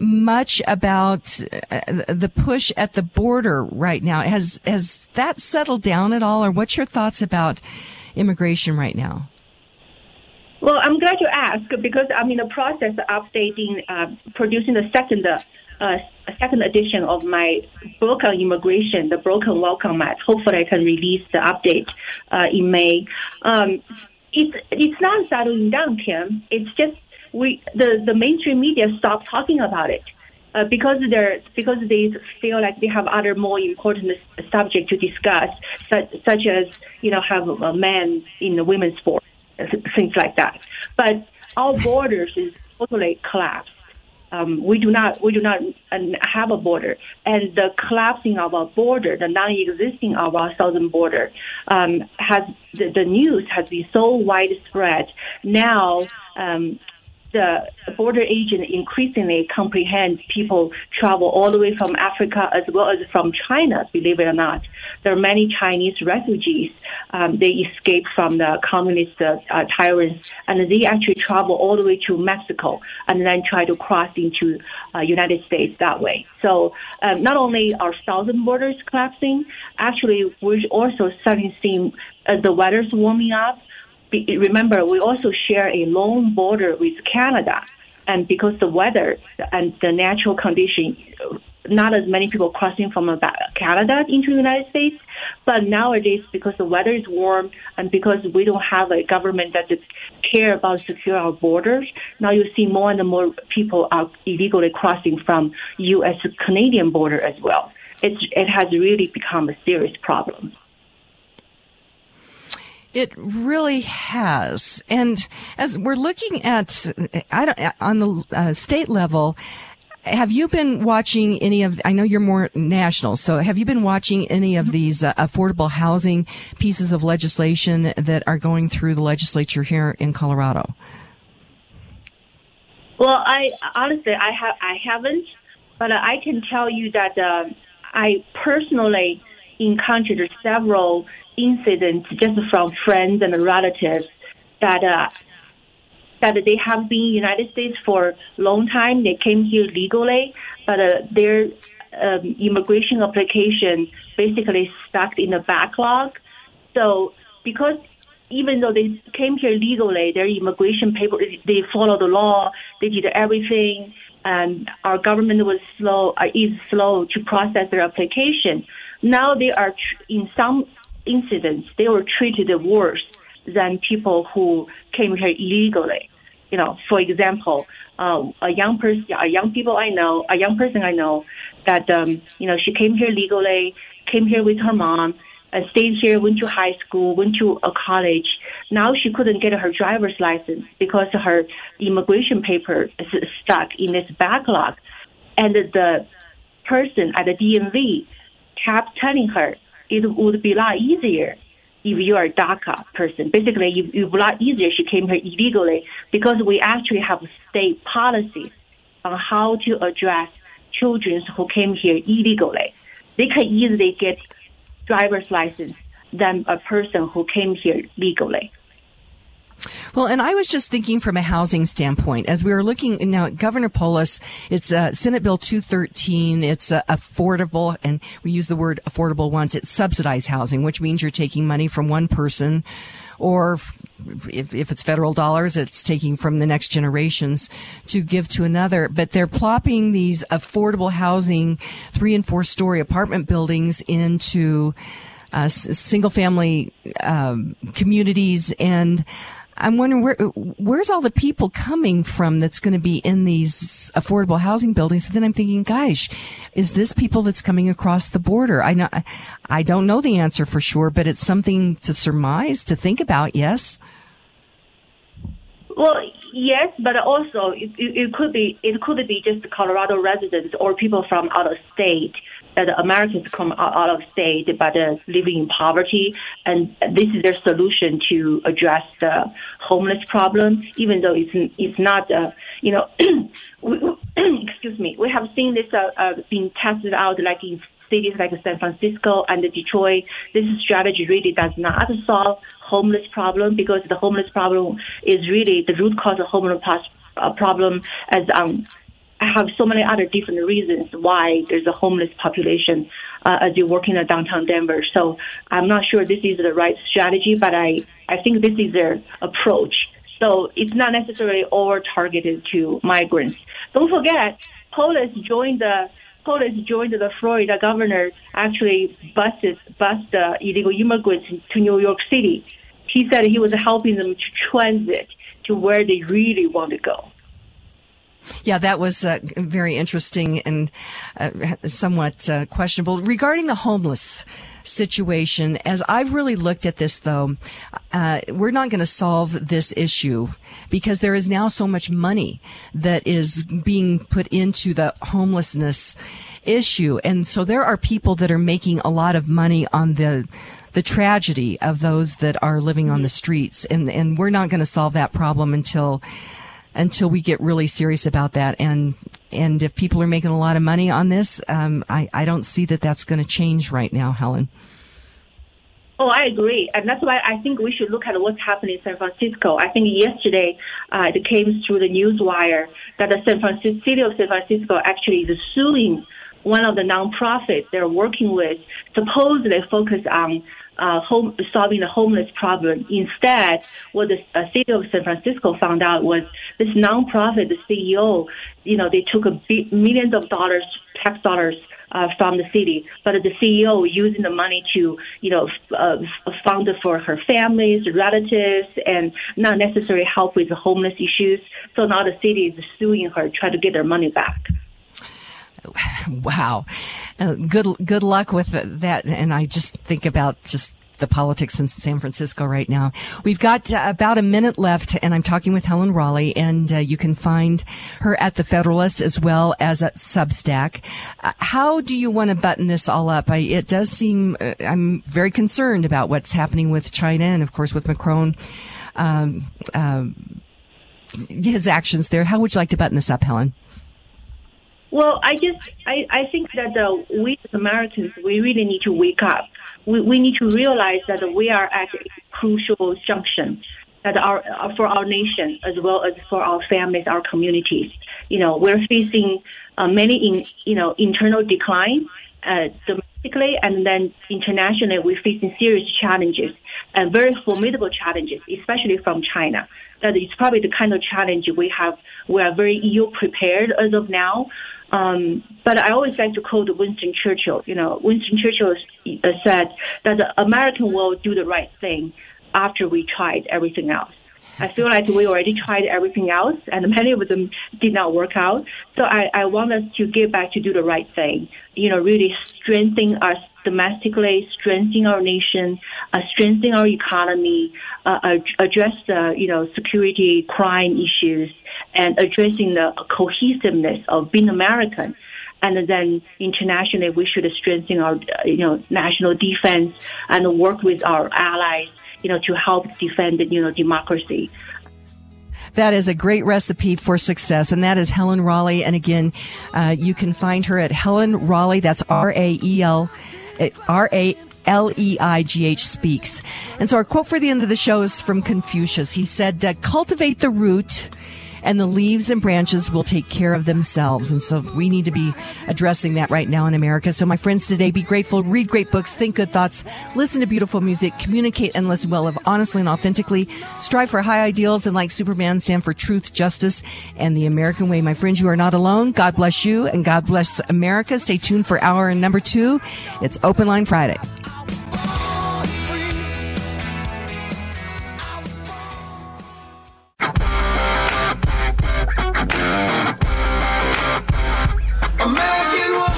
S2: much about uh, the push at the border right now. Has has that settled down at all, or what's your thoughts about immigration right now?
S10: Well, I'm glad you asked because I'm in the process of updating, uh, producing the second, uh, second edition of my book on immigration, The Broken Welcome Mat. Hopefully, I can release the update uh, in May. Um, it's it's not settling down, Kim. It's just we the the mainstream media stopped talking about it. Uh, because they're because they feel like they have other more important subject to discuss, such, such as you know have a man in the women's sport things like that. But our borders is totally collapsed. Um, we do not we do not uh, have a border, and the collapsing of our border, the non-existing of our southern border, um, has the, the news has been so widespread. Now, um, the border agent increasingly comprehends people travel all the way from Africa as well as from China, believe it or not. There are many Chinese refugees. Um, they escape from the communist uh, uh, tyrants and they actually travel all the way to Mexico and then try to cross into uh, United States that way. So um, not only are southern borders collapsing, actually we're also starting to see as the weather's warming up, remember, we also share a long border with Canada. And because the weather and the natural condition, not as many people crossing from Canada into the United States. But nowadays, because the weather is warm and because we don't have a government that care about secure our borders, now you see more and more people are illegally crossing from U.S. Canadian border as well. it's it has really become a serious problem.
S2: It really has. And as we're looking at, I don't, on the uh, state level, have you been watching any of, I know you're more national, so have you been watching any of these uh, affordable housing pieces of legislation that are going through the legislature here in Colorado?
S10: Well, I honestly I have I haven't, but I can tell you that uh, I personally encountered several incidents just from friends and relatives that uh, that they have been in the United States for a long time. They came here legally, but uh, their um, immigration application basically stuck in the backlog. So because even though they came here legally, their immigration paper they followed the law, they did everything, and our government was slow uh, is slow to process their application. Now they are tr- in some incidents they were treated worse than people who came here illegally. You know, for example, uh, a young person, a young people I know, a young person I know, that um, you know she came here legally, came here with her mom, uh, stayed here, went to high school, went to a college. Now she couldn't get her driver's license because her immigration paper is stuck in this backlog, and the person at the DMV kept telling her it would be a lot easier if you are a DACA person. Basically, it would be a lot easier she came here illegally because we actually have state policies on how to address children who came here illegally. They can easily get driver's license than a person who came here legally.
S2: Well, and I was just thinking from a housing standpoint, as we were looking now, at Governor Polis, it's uh, Senate Bill 213. It's uh, affordable, and we use the word affordable once. It's subsidized housing, which means you're taking money from one person, or if, if it's federal dollars, it's taking from the next generations to give to another. But they're plopping these affordable housing, three and four story apartment buildings into uh, single family um, communities and I'm wondering where where's all the people coming from that's going to be in these affordable housing buildings. And then I'm thinking, gosh, is this people that's coming across the border? I know I don't know the answer for sure, but it's something to surmise, to think about. Yes.
S10: Well, yes, but also it, it could be it could be just Colorado residents or people from out of state that Americans come out of state but uh, living in poverty, and this is their solution to address the homeless problem. Even though it's it's not, uh, you know, excuse me, we have seen this uh, uh, being tested out like in cities like San Francisco and Detroit. This strategy really does not solve homeless problem because the homeless problem is really the root cause of homeless uh, problem as um have so many other different reasons why there's a homeless population uh, as you're working at downtown Denver. So I'm not sure this is the right strategy, but I, I think this is their approach. So it's not necessarily all targeted to migrants. Don't forget, Polis joined the Polis joined the Florida governor actually busted bust the illegal immigrants to New York City. He said he was helping them to transit to where they really want to go.
S2: Yeah, that was uh, very interesting and uh, somewhat uh, questionable. Regarding the homeless situation, as I've really looked at this, though, uh, we're not going to solve this issue because there is now so much money that is being put into the homelessness issue. And so there are people that are making a lot of money on the the tragedy of those that are living on the streets and and we're not going to solve that problem until until we get really serious about that. And and if people are making a lot of money on this, um, I I don't see that that's going to change right now, Helen.
S10: Oh, I agree, and that's why I think we should look at what's happening in San Francisco. I think yesterday uh, it came through the news wire that the San Francisco city of San Francisco actually is suing one of the nonprofits they're working with, supposedly focus on uh, home, solving the homeless problem. Instead, what the uh, city of San Francisco found out was this nonprofit, the CEO, you know, they took a b- millions of dollars, tax dollars uh, from the city, but the CEO using the money to, you know, uh, fund for her families, relatives, and not necessarily help with the homeless issues. So now the city is suing her, trying to get their money back.
S2: wow. Uh, good good luck with that. And I just think about just the politics in San Francisco right now. We've got uh, about a minute left, and I'm talking with Helen Raleigh, and uh, you can find her at the Federalist as well as at Substack. Uh, how do you want to button this all up? I, it does seem uh, I'm very concerned about what's happening with China, and of course with Macron. Um, um, his actions there. How would you like to button this up, Helen?
S10: Well, I just I, I think that uh, we as Americans we really need to wake up. We, we need to realize that we are at a crucial junction that our uh, for our nation as well as for our families, our communities. You know, we're facing uh, many in you know internal decline uh, domestically, and then internationally we're facing serious challenges and very formidable challenges, especially from China. That is probably the kind of challenge we have. We are very ill prepared as of now. Um, but I always like to quote Winston Churchill. You know, Winston Churchill uh, said that the American will do the right thing after we tried everything else. I feel like we already tried everything else, and many of them did not work out. So I, I want us to get back to do the right thing. You know, really strengthen us domestically, strengthening our nation, uh, strengthening our economy, uh, address the you know security crime issues, and addressing the cohesiveness of being American. And then internationally, we should strengthen our you know national defense and work with our allies you know, to help defend, you know, democracy.
S2: That is a great recipe for success, and that is Helen Raleigh. And again, uh, you can find her at Helen Raleigh. That's R A E L R A L E I G H speaks. And so our quote for the end of the show is from Confucius. He said, "Cultivate the root." And the leaves and branches will take care of themselves. And so we need to be addressing that right now in America. So my friends today, be grateful, read great books, think good thoughts, listen to beautiful music, communicate and listen well, live honestly and authentically, strive for high ideals, and like Superman, stand for truth, justice, and the American way. My friends, you are not alone. God bless you and God bless America. Stay tuned for hour number two. It's Open Line Friday.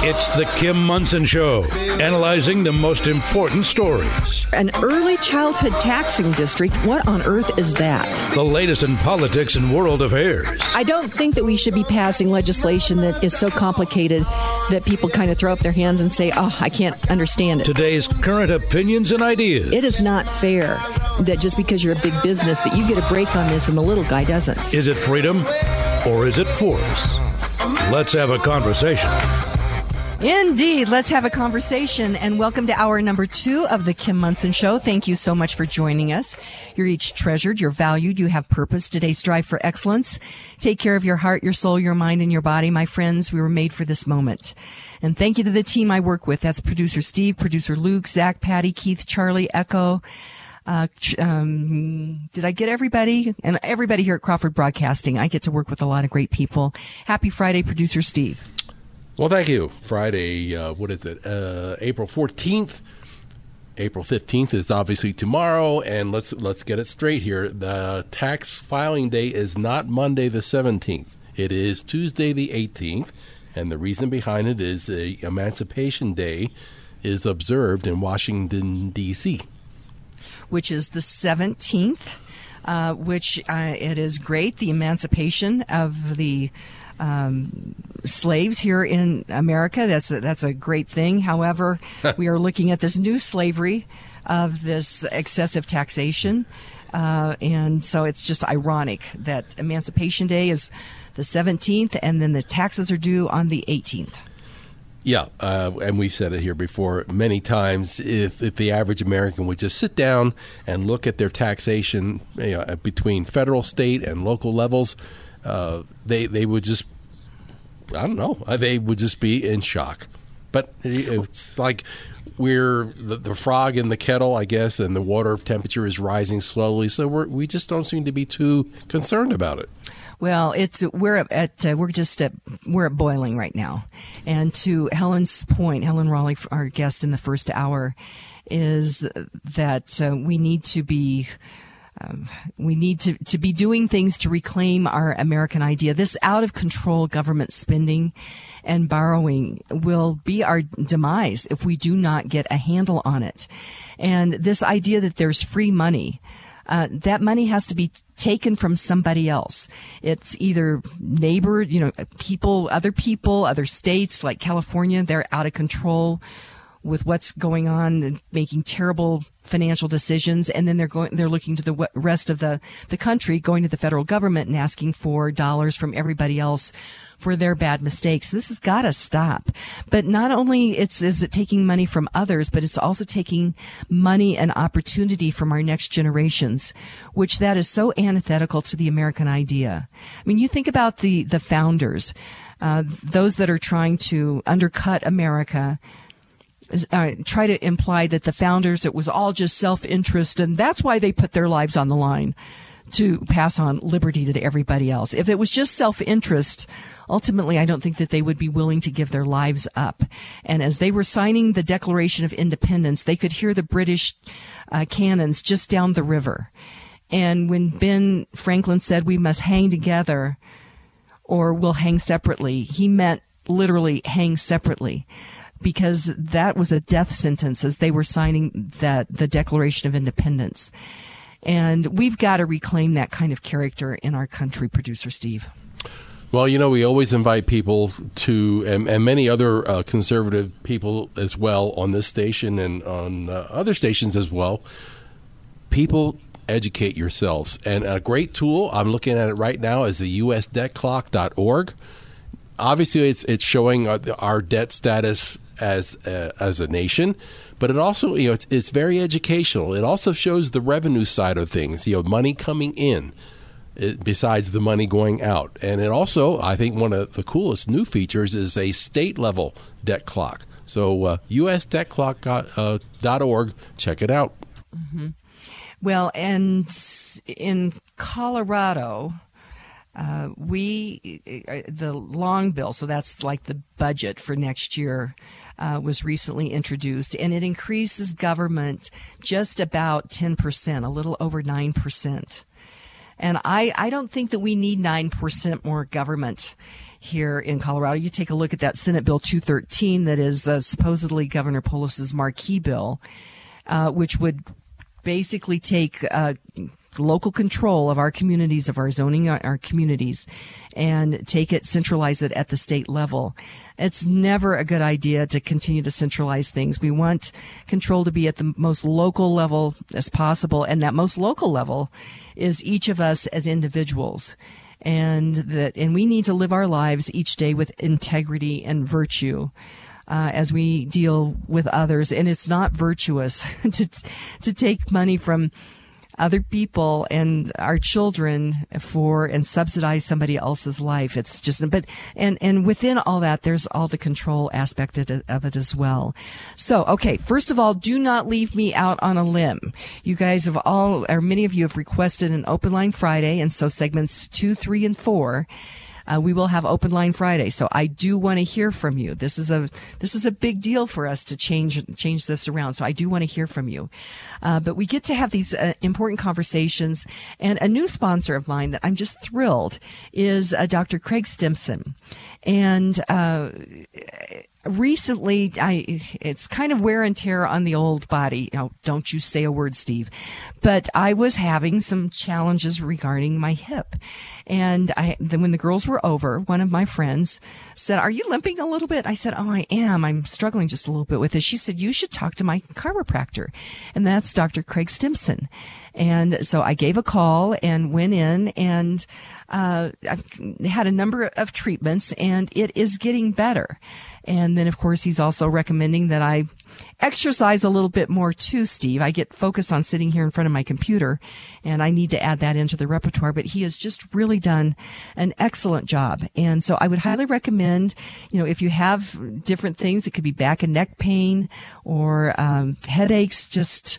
S1: It's the Kim Monson Show, analyzing the most important stories.
S2: An early childhood taxing district? What on earth is that?
S1: The latest in politics and world affairs.
S2: I don't think that we should be passing legislation that is so complicated that people kind of throw up their hands and say, oh, I can't understand it.
S1: Today's current opinions and ideas.
S2: It is not fair that just because you're a big business that you get a break on this and the little guy doesn't.
S1: Is it freedom or is it force? Let's have a conversation.
S2: Indeed. Let's have a conversation and welcome to hour number two of the Kim Monson Show. Thank you so much for joining us. You're each treasured, you're valued, you have purpose. Today, strive for excellence. Take care of your heart, your soul, your mind, and your body. My friends, we were made for this moment. And thank you to the team I work with. That's producer Steve, producer Luke, Zach, Patty, Keith, Charlie, Echo. Uh, um, did I get everybody? And everybody here at Crawford Broadcasting. I get to work with a lot of great people. Happy Friday, producer Steve.
S3: Well, thank you. Friday, uh, what is it? Uh, April 14th. April 15th is obviously tomorrow and let's let's get it straight here. The tax filing day is not Monday the 17th. It is Tuesday the 18th, and the reason behind it is the Emancipation Day is observed in Washington D.C.
S2: which is the 17th, uh, which uh, it is great. The emancipation of the um, slaves here in America. That's a, that's a great thing. However, we are looking at this new slavery of this excessive taxation. Uh, and so it's just ironic that Emancipation Day is the 17th and then the taxes are due on the 18th.
S3: Yeah, uh, and we've said it here before many times. If, if the average American would just sit down and look at their taxation you know, between federal, state, and local levels, uh, they they would just I don't know uh, they would just be in shock. But it's like we're the, the frog in the kettle, I guess, and the water temperature is rising slowly. So we we just don't seem to be too concerned about it.
S2: Well, it's we're at uh, we're just at we're at boiling right now, and to Helen's point, Helen Raleigh, our guest in the first hour, is that uh, we need to be um, we need to, to be doing things to reclaim our American idea. This out of control government spending and borrowing will be our demise if we do not get a handle on it. And this idea that there's free money, uh, that money has to be taken from somebody else. It's either neighbor, you know, people, other people, other states like California, they're out of control with what's going on and making terrible financial decisions. And then they're going they're looking to the rest of the the country going to the federal government and asking for dollars from everybody else for their bad mistakes. This has got to stop. But not only it's is it taking money from others but it's also taking money and opportunity from our next generations which that is so antithetical to the american idea. I mean you think about the the founders uh, those that are trying to undercut america uh, try to imply that the founders it was all just self-interest and that's why they put their lives on the line to pass on liberty to everybody else. If it was just self-interest ultimately i don't think that they would be willing to give their lives up. And as they were signing the declaration of independence they could hear the british uh, cannons just down the river. And when ben franklin said we must hang together or we'll hang separately he meant literally hang separately because that was a death sentence as they were signing that the Declaration of Independence. And we've got to reclaim that kind of character in our country, producer Steve.
S3: Well, you know, we always invite people to, and, and many other uh, conservative people as well on this station and on uh, other stations as well. People educate yourselves. And a great tool, I'm looking at it right now, is the usdebtclock.org. Obviously, it's it's showing our, our debt status as a, as a nation, but it also you know it's, it's very educational. It also shows the revenue side of things. You know, money coming in. It, besides the money going out. And it also, I think, one of the coolest new features is a state level debt clock. So, uh, usdebtclock.org, uh, check it out.
S2: Mm-hmm. Well, and in Colorado, uh, we, uh, the long bill, so that's like the budget for next year, uh, was recently introduced, and it increases government just about 10%, a little over 9%. And I, I don't think that we need 9% more government here in Colorado. You take a look at that Senate Bill 213 that is uh, supposedly Governor Polis's marquee bill, uh, which would basically take uh, local control of our communities, of our zoning, our communities, and take it, centralize it at the state level. It's never a good idea to continue to centralize things. We want control to be at the most local level as possible. And that most local level is each of us as individuals. And that, and we need to live our lives each day with integrity and virtue. Uh, as we deal with others, and it's not virtuous to to take money from other people and our children for and subsidize somebody else's life. It's just, but, and, and within all that, there's all the control aspect of it, as well. So, okay. First of all, do not leave me out on a limb. You guys have all, or many of you have requested an open line Friday. And so segments two, three, and four uh, we will have open line Friday. So I do want to hear from you. This is a this is a big deal for us to change change this around. So I do want to hear from you. Uh, but we get to have these uh, important conversations. And a new sponsor of mine that I'm just thrilled is uh, Dr. Craig Stimson. And uh, recently I it's kind of wear and tear on the old body. Now, don't you say a word, Steve. But I was having some challenges regarding my hip. And I then when the girls were over, one of my friends said, "Are you limping a little bit?" I said, "Oh, I am. I'm struggling just a little bit with this." She said, "You should talk to my chiropractor." And that's Dr. Craig Stimson. And so I gave a call and went in and uh, I've had a number of treatments and it is getting better. And then, of course, he's also recommending that I exercise a little bit more too, Steve. I get focused on sitting here in front of my computer and I need to add that into the repertoire, but he has just really done an excellent job. And so I would highly recommend, you know, if you have different things, it could be back and neck pain or um, headaches, just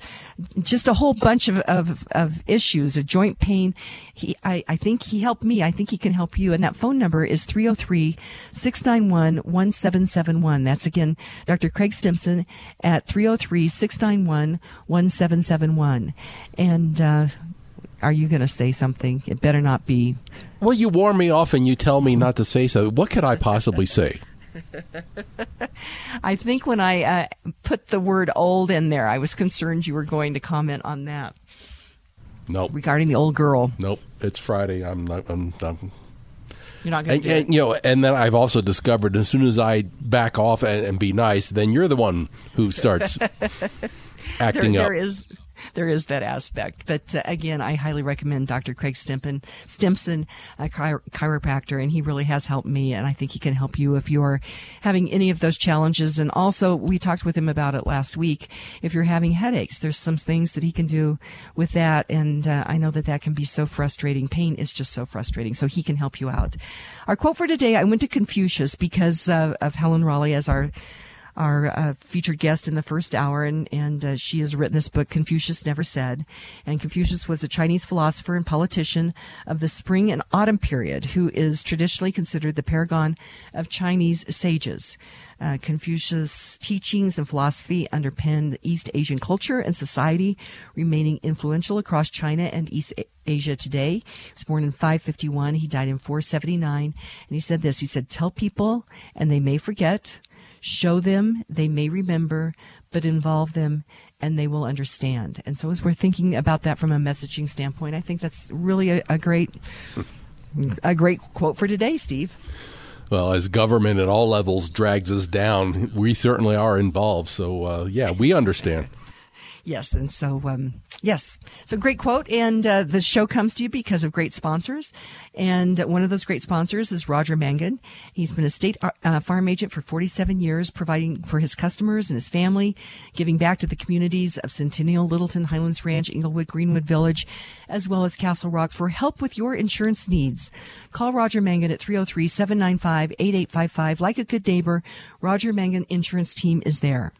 S2: just a whole bunch of, of, of issues, of joint pain. He, I, I think he helped me. I think he can help you. And that phone number is 303 691 1771. That's again, Dr. Craig Stimson at 303 691 1771. And, uh, are you going to say something? It better not be.
S3: Well, you warn me off and you tell me not to say so. What could I possibly say?
S2: I think when I uh, put the word old in there, I was concerned you were going to comment on that.
S3: Nope.
S2: Regarding the old girl.
S3: Nope. It's Friday. I'm not. I'm. I'm
S2: You're not going
S3: and,
S2: to do
S3: and, you know, and then I've also discovered as soon as I back off and, and be nice, then you're the one who starts acting
S2: there,
S3: up.
S2: there is there is that aspect. But uh, again, I highly recommend Dr. Craig Stimson, Stimson, a chiro- chiropractor, and he really has helped me, and I think he can help you if you're having any of those challenges. And also, we talked with him about it last week. If you're having headaches, there's some things that he can do with that, and uh, I know that that can be so frustrating. Pain is just so frustrating, so he can help you out. Our quote for today: I went to Confucius because of Helen Raleigh as our our uh, featured guest in the first hour, and and uh, she has written this book, Confucius Never Said. And Confucius was a Chinese philosopher and politician of the spring and autumn period, who is traditionally considered the paragon of Chinese sages. Uh, Confucius' teachings and philosophy underpin East Asian culture and society, remaining influential across China and East Asia today. He was born in 551. He died in 479. And he said this, he said, tell people and they may forget, show them they may remember, but involve them and they will understand. And so as we're thinking about that from a messaging standpoint, I think that's really a, a great, a great quote for today, Steve.
S3: Well, as government at all levels drags us down, we certainly are involved. So, uh, yeah, we understand.
S2: Yes, and so um, yes, so great quote, and uh, the show comes to you because of great sponsors, and one of those great sponsors is Roger Mangan. He's been a state uh, farm agent for 47 years, providing for his customers and his family, giving back to the communities of Centennial, Littleton, Highlands Ranch, Englewood, Greenwood Village, as well as Castle Rock for help with your insurance needs. Call Roger Mangan at 303-795-8855. Like a good neighbor, Roger Mangan Insurance Team is there.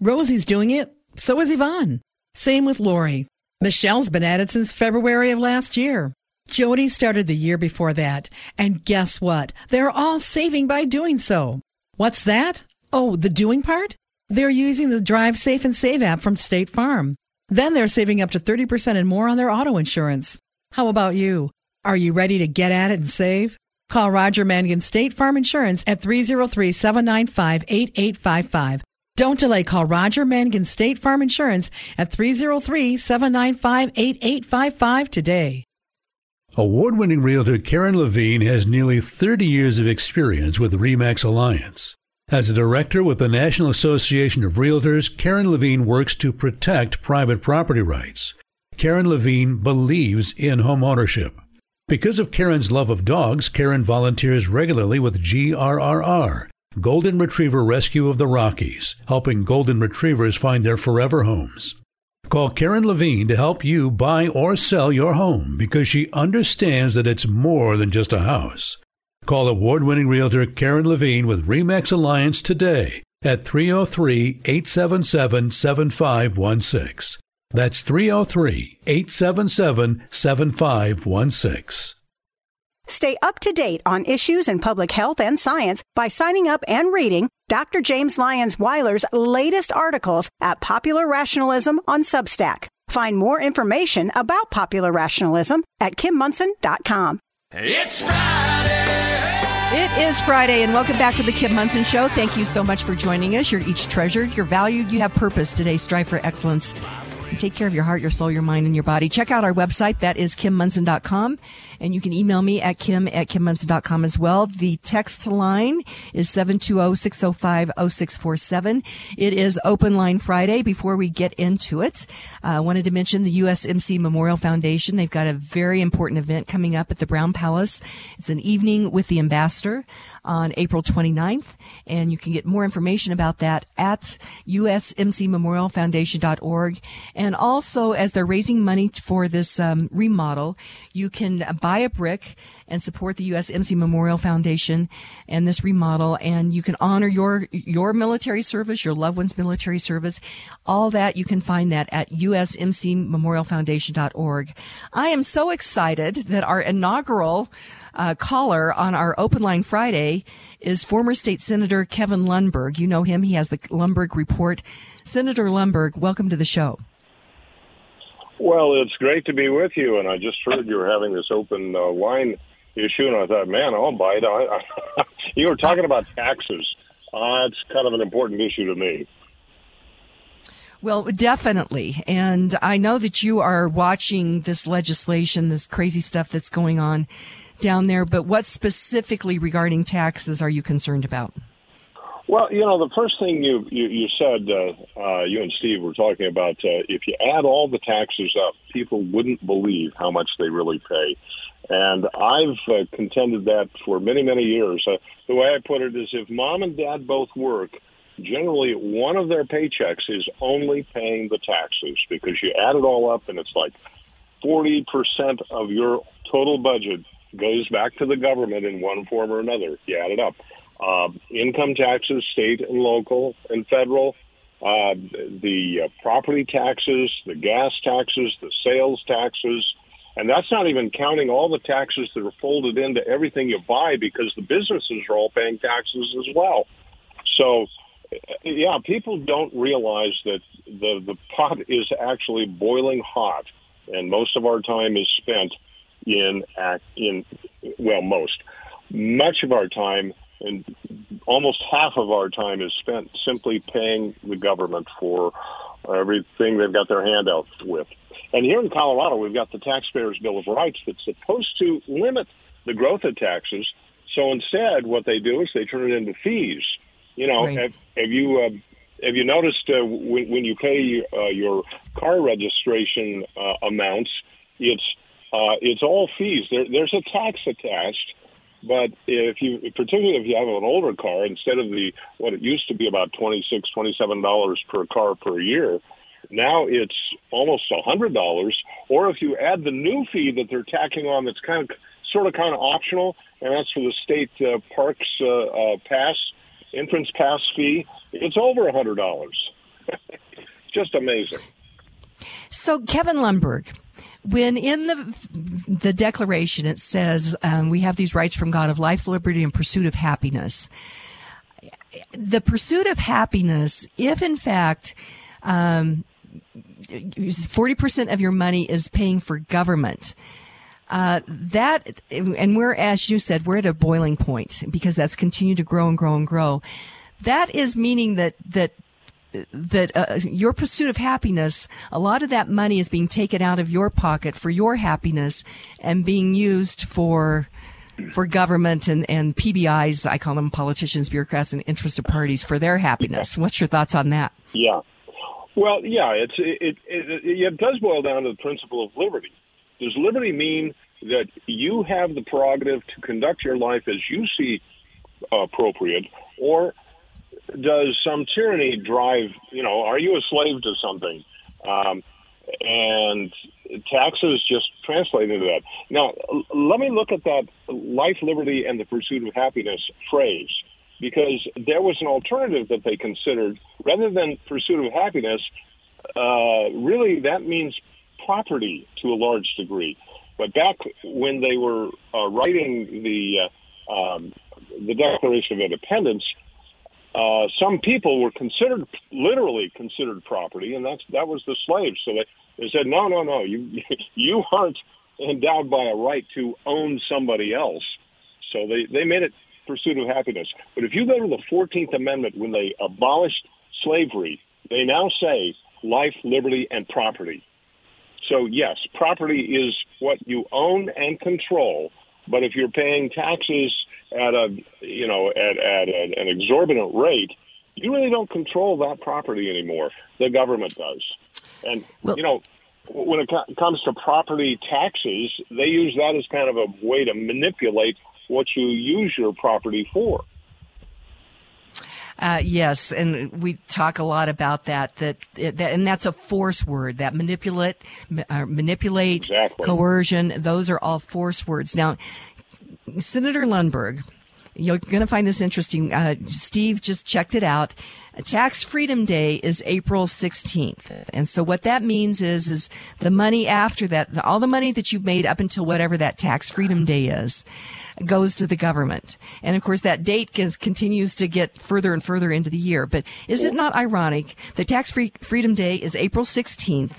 S4: Rosie's doing it. So is Yvonne. Same with Lori. Michelle's been at it since February of last year. Jody started the year before that. And guess what? They're all saving by doing so. What's that? Oh, the doing part? They're using the Drive Safe and Save app from State Farm. Then they're saving up to 30% and more on their auto insurance. How about you? Are you ready to get at it and save? Call Roger Mangan State Farm Insurance at 303 795 8855. Don't delay. Call Roger Mangan State Farm Insurance at 303 795 8855 today.
S1: Award winning realtor Karen Levine has nearly 30 years of experience with REMAX Alliance. As a director with the National Association of Realtors, Karen Levine works to protect private property rights. Karen Levine believes in home ownership. Because of Karen's love of dogs, Karen volunteers regularly with GRRR, Golden Retriever Rescue of the Rockies, helping golden retrievers find their forever homes. Call Karen Levine to help you buy or sell your home because she understands that it's more than just a house. Call award winning realtor Karen Levine with REMAX Alliance today at 303 877 7516. That's 303 877 7516.
S6: Stay up to date on issues in public health and science by signing up and reading Dr. James Lyons Weiler's latest articles at Popular Rationalism on Substack. Find more information about popular rationalism at kimmonson.com.
S7: It's Friday.
S2: It is Friday, and welcome back to the Kim Monson Show. Thank you so much for joining us. You're each treasured, you're valued, you have purpose. Today, strive for excellence. And take care of your heart, your soul, your mind, and your body. Check out our website. That is kimmonson.com. And you can email me at kim at kimmonson.com as well. The text line is 720-605-0647. It is Open Line Friday. Before we get into it, uh, I wanted to mention the USMC Memorial Foundation. They've got a very important event coming up at the Brown Palace. It's an evening with the ambassador on April 29th. And you can get more information about that at usmcmemorialfoundation.org. And also, as they're raising money for this um, remodel, you can buy a brick and support the USMC Memorial Foundation and this remodel. And you can honor your, your military service, your loved one's military service. All that, you can find that at usmcmemorialfoundation.org. I am so excited that our inaugural uh, caller on our Open Line Friday is former state senator Kevin Lundberg. You know him. He has the Lundberg Report. Senator Lundberg, welcome to the show.
S14: Well, it's great to be with you, and I just heard you were having this open uh, wine issue, and I thought, man, I'll bite. I, I, you were talking about taxes. Uh, it's kind of an important issue to me.
S2: Well, definitely. And I know that you are watching this legislation, this crazy stuff that's going on down there, but what specifically regarding taxes are you concerned about?
S14: Well, you know, the first thing you you, you said, uh, uh, you and Steve were talking about, uh, if you add all the taxes up, people wouldn't believe how much they really pay. And I've uh, contended that for many, many years. Uh, the way I put it is if mom and dad both work, generally one of their paychecks is only paying the taxes because you add it all up and it's like 40% of your total budget goes back to the government in one form or another. You add it up. Uh, income taxes, state and local and federal, uh, the uh, property taxes, the gas taxes, the sales taxes, and that's not even counting all the taxes that are folded into everything you buy because the businesses are all paying taxes as well. So, yeah, people don't realize that the the pot is actually boiling hot, and most of our time is spent in act in well, most much of our time and almost half of our time is spent simply paying the government for everything they've got their hand out with. And here in Colorado, we've got the Taxpayers Bill of Rights that's supposed to limit the growth of taxes. So instead, what they do is they turn it into fees. You know,
S15: Right.
S14: have, have you uh, have you noticed uh, when, when you pay uh, your car registration uh, amounts, it's uh, it's all fees. There, there's a tax attached, but if you, particularly if you have an older car, instead of the what it used to be about twenty six, twenty seven dollars per car per year, now it's almost a hundred dollars. Or if you add the new fee that they're tacking on, that's kind of sort of kind of optional, and that's for the state uh, parks uh, uh, pass entrance pass fee. It's over a hundred dollars. Just amazing.
S2: So, Kevin Lundberg, when in the the Declaration it says um, we have these rights from God of life, liberty, and pursuit of happiness. The pursuit of happiness, if in fact um, forty percent of your money is paying for government. Uh, that and we're as you said we're at a boiling point because that's continued to grow and grow and grow that is meaning that that that uh, your pursuit of happiness, a lot of that money is being taken out of your pocket for your happiness and being used for for government and, and PBIs, I call them politicians, bureaucrats, and interested parties for their happiness. What's your thoughts on that?
S14: Yeah. Well, yeah, it's it, it it it does boil down to the principle of liberty. Does liberty mean that you have the prerogative to conduct your life as you see appropriate, or does some tyranny drive? You know, are you a slave to something? Um, and taxes just translate into that. Now, let me look at that life, liberty, and the pursuit of happiness phrase because there was an alternative that they considered rather than pursuit of happiness. Uh, really, that means property to a large degree. But back when they were uh, writing the uh, um, the Declaration of Independence, uh, some people were considered literally considered property, and that's that was the slaves. So they, they said, no, no, no, you you aren't endowed by a right to own somebody else. So they they made it pursuit of happiness. But if you go to the Fourteenth Amendment when they abolished slavery, they now say life, liberty, and property. So yes, property is what you own and control. But if you're paying taxes at a you know at at an, an exorbitant rate, you really don't control that property anymore. The government does. And you know when it co- comes to property taxes, they use that as kind of a way to manipulate what you use your property for.
S2: Uh, yes, and we talk a lot about that. That, that and that's a force word. That manipulate, uh, manipulate, coercion. Those are all force words. Now, Senator Lundberg, you're going to find this interesting. Uh, Steve just checked it out. Tax Freedom Day is April 16th. And so what that means is, is the money after that, all the money that you've made up until whatever that Tax Freedom Day is, goes to the government. And of course that date gets, continues to get further and further into the year. But is it not ironic that Tax Free Freedom Day is April 16th?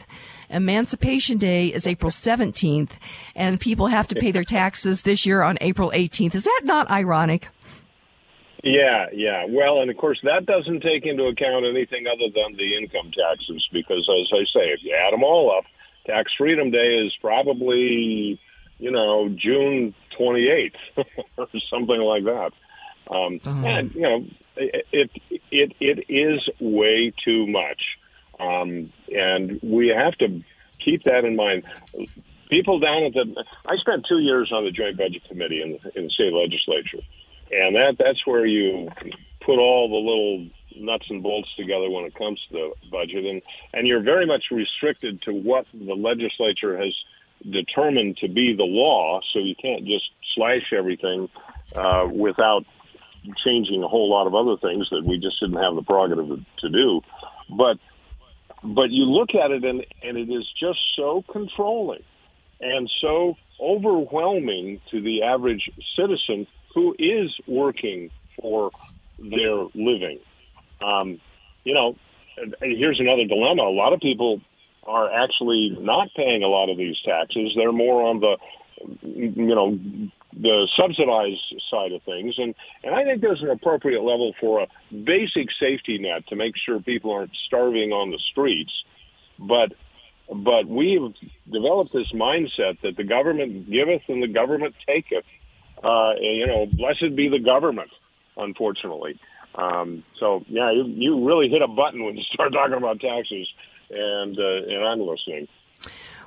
S2: Emancipation Day is April 17th, and people have to pay their taxes this year on April 18th. Is that not ironic?
S14: Yeah, yeah. Well, and of course, that doesn't take into account anything other than the income taxes, because as I say, if you add them all up, Tax Freedom Day is probably, you know, June 28th or something like that. Um, And you know, it it it is way too much, um, and we have to keep that in mind. People down at the I spent two years on the Joint Budget Committee in in the state legislature, and that that's where you put all the little nuts and bolts together when it comes to the budget, and and you're very much restricted to what the legislature has determined to be the law, so you can't just slash everything uh, without changing a whole lot of other things that we just didn't have the prerogative to do. But but you look at it and and it is just so controlling and so overwhelming to the average citizen who is working for their living. Um, you know, and here's another dilemma. A lot of people are actually not paying a lot of these taxes. They're more on the, you know, the subsidized side of things. And, and I think there's an appropriate level for a basic safety net to make sure people aren't starving on the streets. But but we've developed this mindset that the government giveth and the government taketh. Uh, you know, blessed be the government, unfortunately. Um, so yeah, you, you really hit a button when you start talking about taxes, and uh, and I'm listening.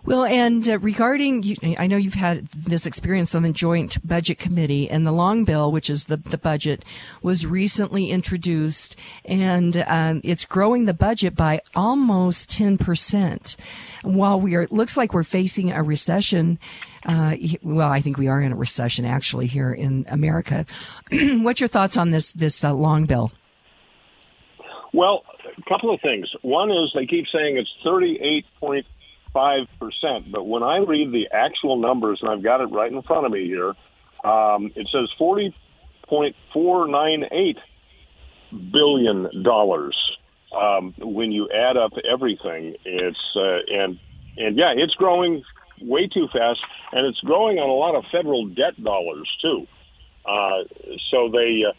S2: Well, and uh, regarding, I know you've had this experience on the Joint Budget Committee, and the long bill, which is the the budget, was recently introduced, and um, it's growing the budget by almost ten percent. While we are, it looks like we're facing a recession. Uh, well, I think we are in a recession actually here in America. What's your thoughts on this this uh, long bill?
S14: Well, a couple of things. One is they keep saying it's 38.5%, but when I read the actual numbers, and I've got it right in front of me here, um, it says $40.498 billion. Um, when you add up everything, it's, uh, and, and yeah, it's growing way too fast, and it's growing on a lot of federal debt dollars, too. Uh, so they, uh,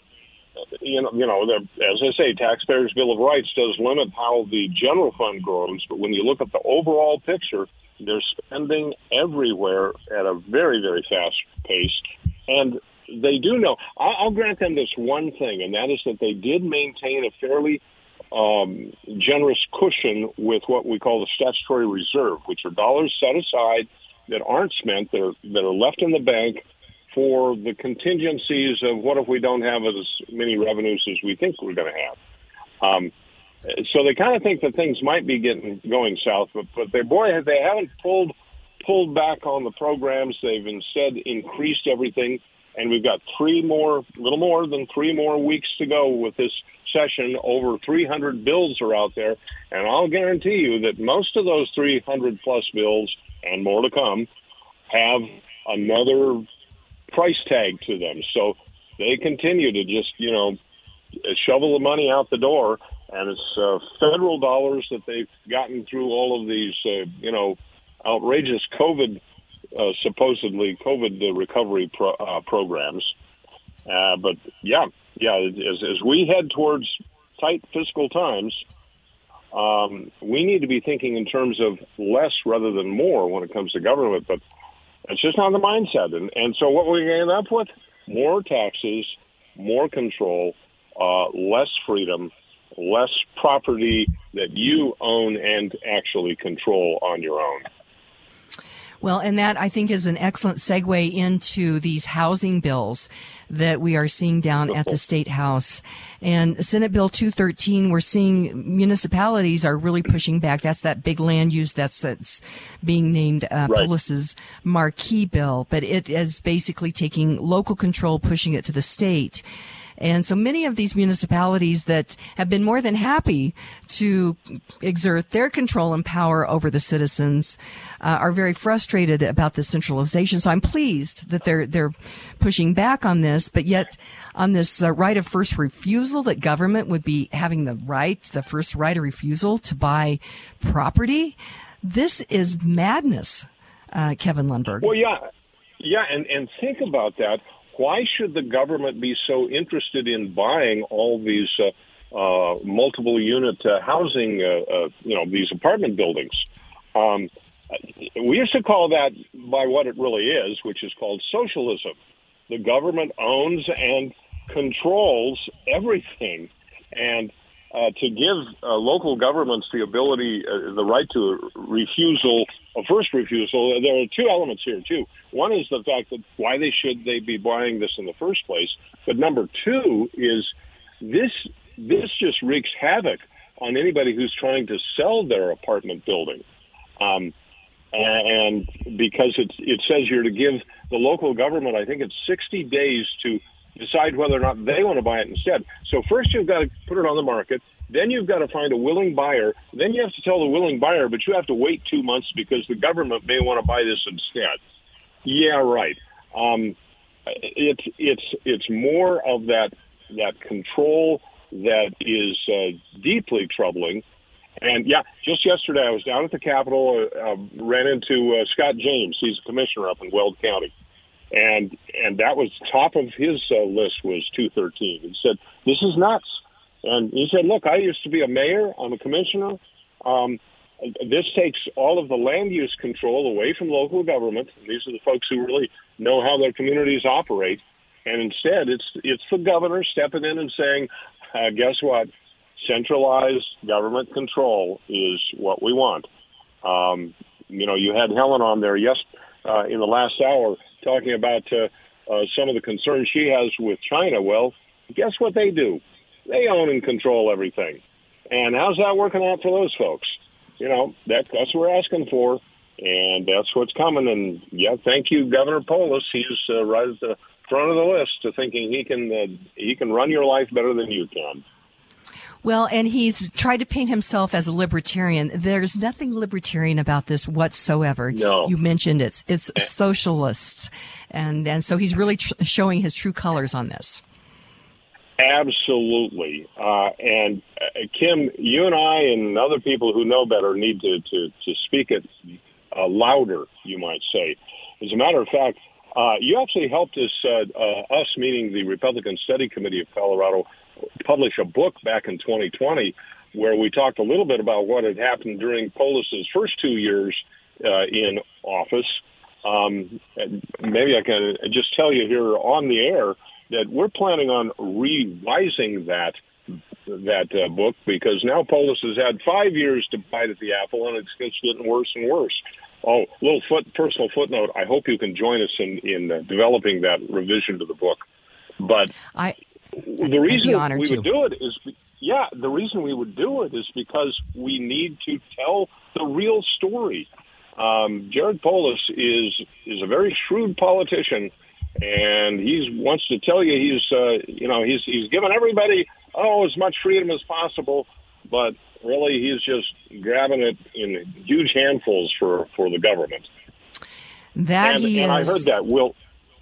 S14: you know, you know, as I say, Taxpayers' Bill of Rights does limit how the general fund grows, but when you look at the overall picture, they're spending everywhere at a very, very fast pace, and they do know. I- I'll grant them this one thing, and that is that they did maintain a fairly um, generous cushion with what we call the statutory reserve, which are dollars set aside that aren't spent, that are, that are left in the bank for the contingencies of what if we don't have as many revenues as we think we're going to have. Um, so they kind of think that things might be getting going south, but but they boy they haven't pulled pulled back on the programs. They've instead increased everything, and we've got three more, little more than three more weeks to go with this session. Over 300 bills are out there, and I'll guarantee you that most of those 300 plus bills and more to come have another price tag to them. So they continue to just, you know, shovel the money out the door, and it's uh, federal dollars that they've gotten through all of these, uh, you know, outrageous COVID, uh, supposedly COVID uh, recovery pro- uh, programs. Uh, but yeah, yeah, as, as we head towards tight fiscal times, um, we need to be thinking in terms of less rather than more when it comes to government. But it's just not the mindset. And, and so what to end up with? More taxes, more control, uh, less freedom, less property that you own and actually control on your own.
S2: Well, and that I think is an excellent segue into these housing bills that we are seeing down at the State House. And Senate Bill 213, we're seeing municipalities are really pushing back. That's that big land use that's, that's being named uh,
S15: Right.
S2: Polis's marquee bill, but it is basically taking local control, pushing it to the state. And so many of these municipalities that have been more than happy to exert their control and power over the citizens uh, are very frustrated about the centralization. So I'm pleased that they're they're pushing back on this, but yet on this uh, right of first refusal that government would be having the right, the first right of refusal to buy property. This is madness, uh, Kevin Lundberg.
S14: Well, yeah, yeah, and and think about that. Why should the government be so interested in buying all these uh, uh, multiple unit uh, housing, uh, you know, these apartment buildings? Um, we used to call that by what it really is, which is called socialism. The government owns and controls everything, and uh, to give uh, local governments the ability, uh, the right to refusal, a first refusal. There are two elements here too. One is the fact that why they should they be buying this in the first place, but number two is this this just wreaks havoc on anybody who's trying to sell their apartment building. Um, and because it it says you're to give the local government, I think it's 60 days to decide whether or not they want to buy it instead. So first you've got to put it on the market, then you've got to find a willing buyer, then you have to tell the willing buyer, but you have to wait two months because the government may want to buy this instead. Yeah, right. Um, it's it's it's more of that that control that is uh, deeply troubling. And yeah, just yesterday I was down at the Capitol, uh, uh, ran into uh, Scott James. He's a commissioner up in Weld County and and that was top of his uh, list was 213. He said this is nuts, and he said, look, I used to be a mayor, I'm a commissioner. Um, this takes all of the land use control away from local government. These are the folks who really know how their communities operate, and instead, it's it's the governor stepping in and saying, uh, guess what? Centralized government control is what we want. Um, you know, you had Helen on there yes uh, in the last hour talking about uh, uh, some of the concerns she has with China. Well, guess what they do? They own and control everything. And how's that working out for those folks? You know, that, that's what we're asking for, and that's what's coming. And yeah, thank you, Governor Polis. He's uh, right at the front of the list to thinking he can uh, he can run your life better than you can.
S2: Well, and he's tried to paint himself as a libertarian. There's nothing libertarian about this whatsoever.
S14: No.
S2: You mentioned it's it's socialists, and and so he's really tr- showing his true colors on this.
S14: Absolutely, uh, and uh, Kim, you and I and other people who know better need to to, to speak it uh, louder. You might say. As a matter of fact, uh, you actually helped us, uh, uh, us meaning the Republican Study Committee of Colorado, publish a book back in 2020 where we talked a little bit about what had happened during Polis's first two years in office. Um, maybe I can just tell you here on the air that we're planning on revising that that uh, book because now Polis has had five years to bite at the apple and it's, getting worse and worse. Oh, little foot personal footnote. I hope you can join us in in uh, developing that revision to the book. But
S2: I
S14: the reason we
S2: to.
S14: would do it is, yeah, the reason we would do it is because we need to tell the real story. Um, Jared Polis is is a very shrewd politician, and he wants to tell you he's uh, you know he's he's given everybody oh as much freedom as possible, but really he's just grabbing it in huge handfuls for for the government.
S2: That
S14: and, and I heard that. We'll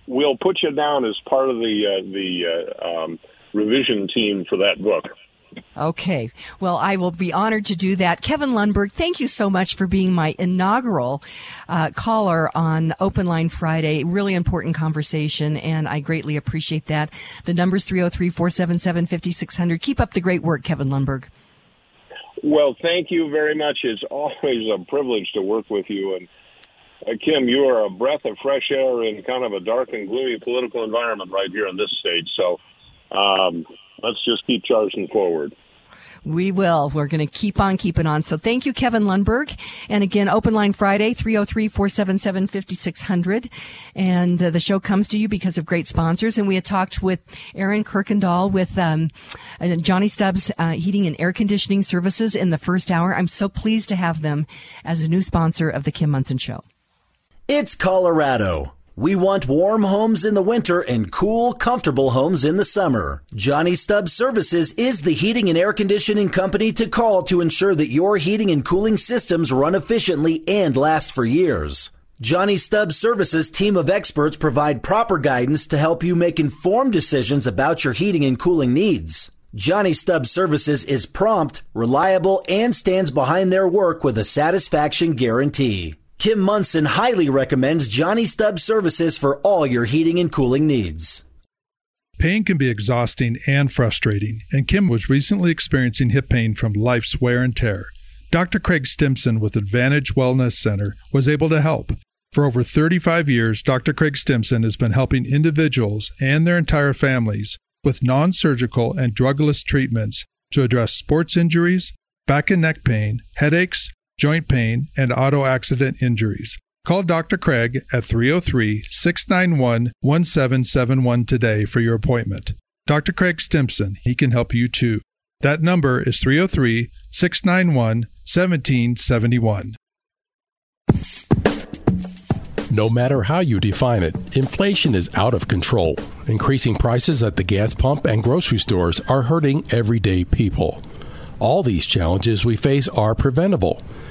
S14: we'll put you down as part of the uh, the uh, um, revision team for that book.
S2: Okay. Well, I will be honored to do that. Kevin Lundberg, thank you so much for being my inaugural uh, caller on Open Line Friday. Really important conversation, and I greatly appreciate that. The number's 303 477 5600. Keep up the great work, Kevin Lundberg.
S14: Well, thank you very much. It's always a privilege to work with you. And uh, Kim, you are a breath of fresh air in kind of a dark and gloomy political environment right here in this state. So um, let's just keep charging forward.
S2: We will. We're going to keep on keeping on. So thank you, Kevin Lundberg. And again, Open Line Friday, 303-477-5600. And uh, the show comes to you because of great sponsors. And we had talked with Aaron Kirkendall with um, uh, Johnny Stubbs uh, Heating and Air Conditioning Services in the first hour. I'm so pleased to have them as a new sponsor of the Kim Monson Show.
S5: It's Colorado. We want warm homes in the winter and cool, comfortable homes in the summer. Johnny Stubbs Services is the heating and air conditioning company to call to ensure that your heating and cooling systems run efficiently and last for years. Johnny Stubbs Services team of experts provide proper guidance to help you make informed decisions about your heating and cooling needs. Johnny Stubbs Services is prompt, reliable, and stands behind their work with a satisfaction guarantee. Kim Monson highly recommends Johnny Stubbs Services for all your heating and cooling needs.
S9: Pain can be exhausting and frustrating, and Kim was recently experiencing hip pain from life's wear and tear. Dr. Craig Stimson with Advantage Wellness Center was able to help. For over 35 years, Dr. Craig Stimson has been helping individuals and their entire families with non surgical and drugless treatments to address sports injuries, back and neck pain, headaches, joint pain, and auto accident injuries. Call Dr. Craig at 303 691 1771 today for your appointment. Dr. Craig Stimson, he can help you too. That number is 303 691 1771.
S3: No matter how you define it, inflation is out of control. Increasing prices at the gas pump and grocery stores are hurting everyday people. All these challenges we face are preventable.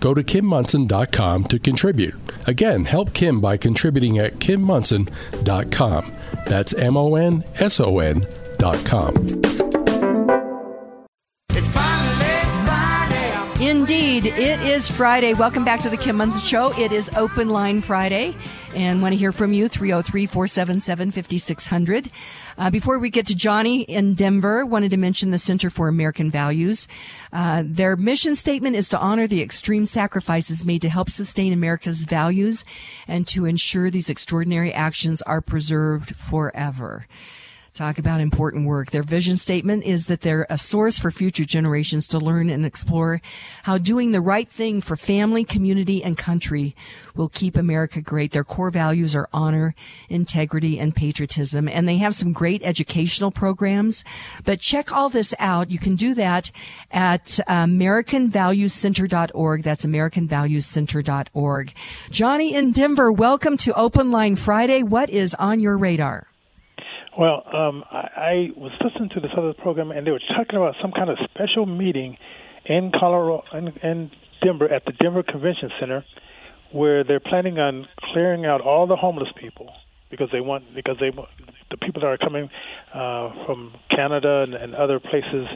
S3: Go to kimmonson.com to contribute. Again, help Kim by contributing at kimmonson.com. That's M O N S O N
S2: Indeed, it is Friday. Welcome back to the Kim Monson Show. It is Open Line Friday, and want to hear from you 303 477 5600. Uh, before we get to Johnny in Denver, wanted to mention the Center for American Values. Uh, their mission statement is to honor the extreme sacrifices made to help sustain America's values and to ensure these extraordinary actions are preserved forever. Talk about important work. Their vision statement is that they're a source for future generations to learn and explore how doing the right thing for family, community, and country will keep America great. Their core values are honor, integrity, and patriotism. And they have some great educational programs. But check all this out. You can do that at AmericanValuesCenter.org. That's AmericanValuesCenter.org. Johnny in Denver, welcome to Open Line Friday. What is on your radar?
S15: Well, um, I, I was listening to this other program, and they were talking about some kind of special meeting in Colorado, in, in Denver, at the Denver Convention Center, where they're planning on clearing out all the homeless people because they want because they the people that are coming uh, from Canada and, and other places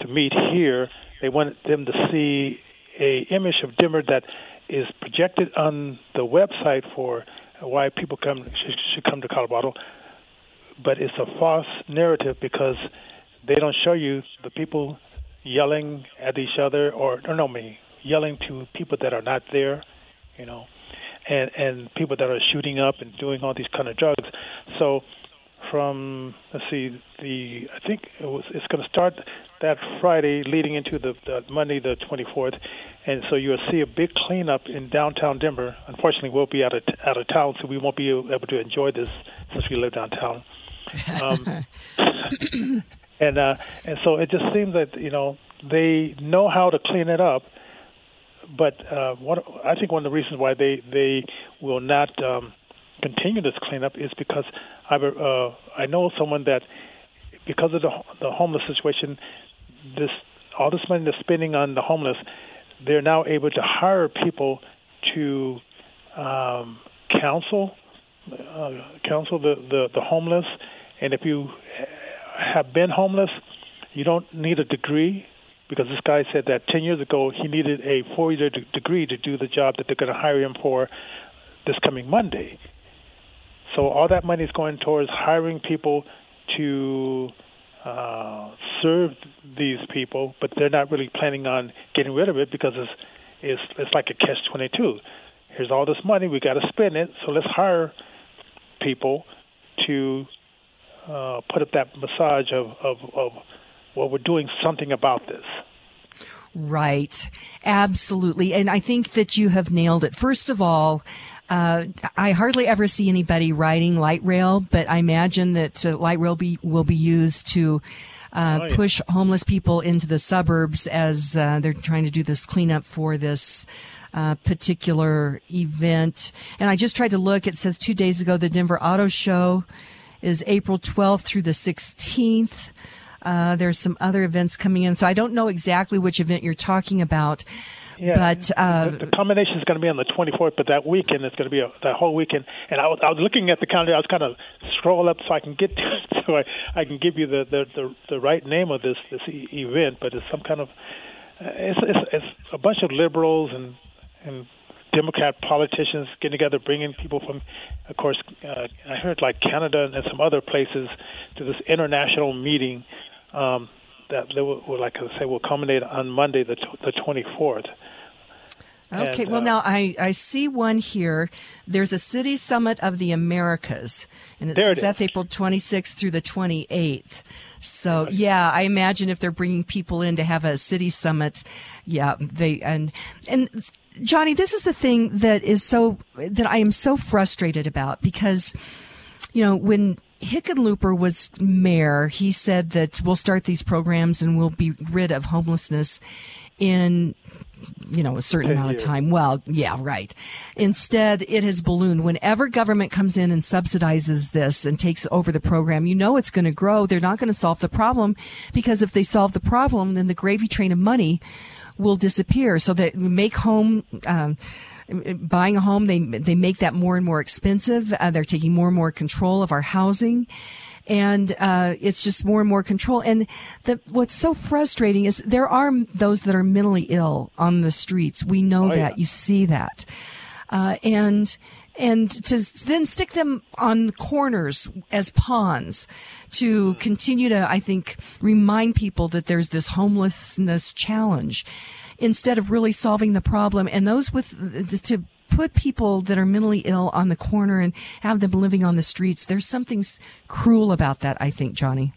S15: to meet here. They want them to see a image of Denver that is projected on the website for why people come should, should come to Colorado but it's a false narrative because they don't show you the people yelling at each other or, or no me yelling to people that are not there, you know, and and people that are shooting up and doing all these kind of drugs. So from let's see the I think it was it's going to start that Friday leading into the, the Monday the 24th, and so you'll see a big cleanup in downtown Denver. Unfortunately, we'll be out of out of town, so we won't be able to enjoy this since we live downtown. Um, and uh, and so it just seems that you know they know how to clean it up, but uh, what I think one of the reasons why they they will not um, continue this cleanup is because I uh, I know someone that because of the the homeless situation, this all this money they're spending on the homeless, they're now able to hire people to um, counsel uh, counsel the, the the homeless and if you have been homeless, you don't need a degree because this guy said that 10 years ago he needed a four year degree to do the job that they're going to hire him for this coming Monday. So all that money is going towards hiring people to uh, serve these people, but they're not really planning on getting rid of it because it's it's, it's like a catch 22. Here's all this money, we got to spend it, so let's hire people to uh, put up that massage of, of, of, well, we're doing something about this.
S2: Right. Absolutely. And I think that you have nailed it. First of all, uh, I hardly ever see anybody riding light rail, but I imagine that uh, light rail be, will be used to uh,
S15: Oh, yeah.
S2: push homeless people into the suburbs as uh, they're trying to do this cleanup for this uh, particular event. And I just tried to look. It says two days ago, the Denver Auto Show is April 12th through the 16th. Uh, there's some other events coming in. So I don't know exactly which event you're talking about.
S15: Yeah,
S2: But uh,
S15: the, the combination is going to be on the 24th, but that weekend it's going to be a, that whole weekend. And I was, I was looking at the calendar. I was kind of scroll up so I can get to it, so I, I can give you the, the, the, the right name of this this e- event. But it's some kind of uh, it's, it's it's a bunch of liberals and and Democrat politicians getting together, bringing people from, of course, uh, I heard like Canada and some other places to this international meeting um, that they will, will, like I say, will culminate on Monday, the the 24th.
S2: Okay,
S15: And,
S2: well,
S15: uh,
S2: now I, I see one here. There's a city summit of the Americas, and it says
S15: it
S2: that's April 26th through the 28th. So, yeah, I imagine if they're bringing people in to have a city summit, yeah, they and and Johnny, this is the thing that is so that I am so frustrated about because you know when Hickenlooper was mayor, he said that we'll start these programs and we'll be rid of homelessness in you know a certain amount of time. Well, yeah, right. Instead, it has ballooned. Whenever government comes in and subsidizes this and takes over the program, you know it's going to grow. They're not going to solve the problem because if they solve the problem, then the gravy train of money will disappear. So that we make home. Um, buying a home, they they make that more and more expensive. Uh, they're taking more and more control of our housing, and uh, it's just more and more control. And the, what's so frustrating is there are those that are mentally ill on the streets. We know
S16: Oh,
S2: that.
S16: yeah.
S2: You see that, uh, and and to then stick them on corners as pawns to continue to, I think, remind people that there's this homelessness challenge instead of really solving the problem. And those with to put people that are mentally ill on the corner and have them living on the streets, there's something cruel about that, I think, Johnny.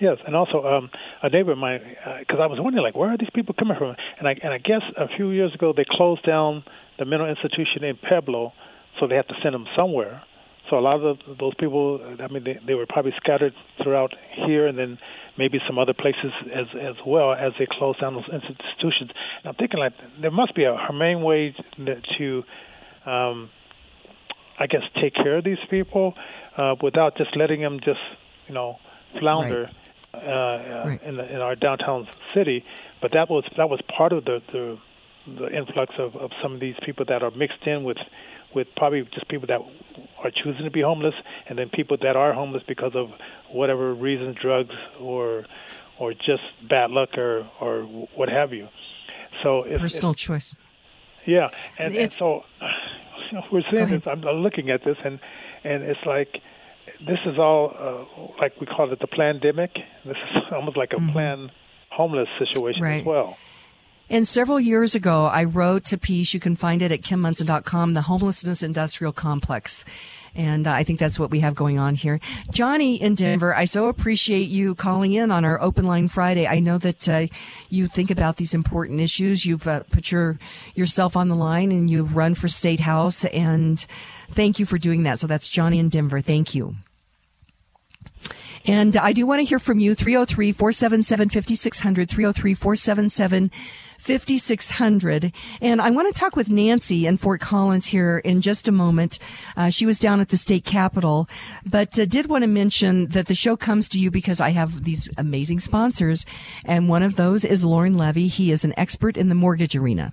S15: Yes, and also um, a neighbor of mine, because I was wondering, like, where are these people coming from? And I and I guess a few years ago they closed down the mental institution in Pueblo, so they had to send them somewhere. So a lot of those people, I mean, they, they were probably scattered throughout here, and then maybe some other places as as well as they closed down those institutions. And I'm thinking, like, there must be a humane way to, um, I guess, take care of these people uh, without just letting them just, you know, flounder uh, uh, in, the, in our downtown city. But that was that was part of the the, the influx of, of some of these people that are mixed in with with probably just people that are choosing to be homeless, and then people that are homeless because of whatever reason, drugs or or just bad luck or or what have you. So it's,
S2: Personal choice.
S15: yeah, and, and so you know, we're seeing this. I'm looking at this, and and it's like this is all uh, like we call it the pandemic. This is almost like a planned homeless situation
S2: Right.
S15: as well.
S2: And several years ago, I wrote a piece. You can find it at kimmonson.com, the homelessness industrial complex. And uh, I think that's what we have going on here. Johnny in Denver, I so appreciate you calling in on our Open Line Friday. I know that uh, you think about these important issues. You've uh, put your yourself on the line and you've run for state house. And thank you for doing that. So that's Johnny in Denver. Thank you. And I do want to hear from you 303 477 5600, 303 477 5600. And I want to talk with Nancy in Fort Collins here in just a moment. Uh, she was down at the state capitol, but uh, did want to mention that the show comes to you because I have these amazing sponsors. And one of those is Lauren Levy. He is an expert in the mortgage arena.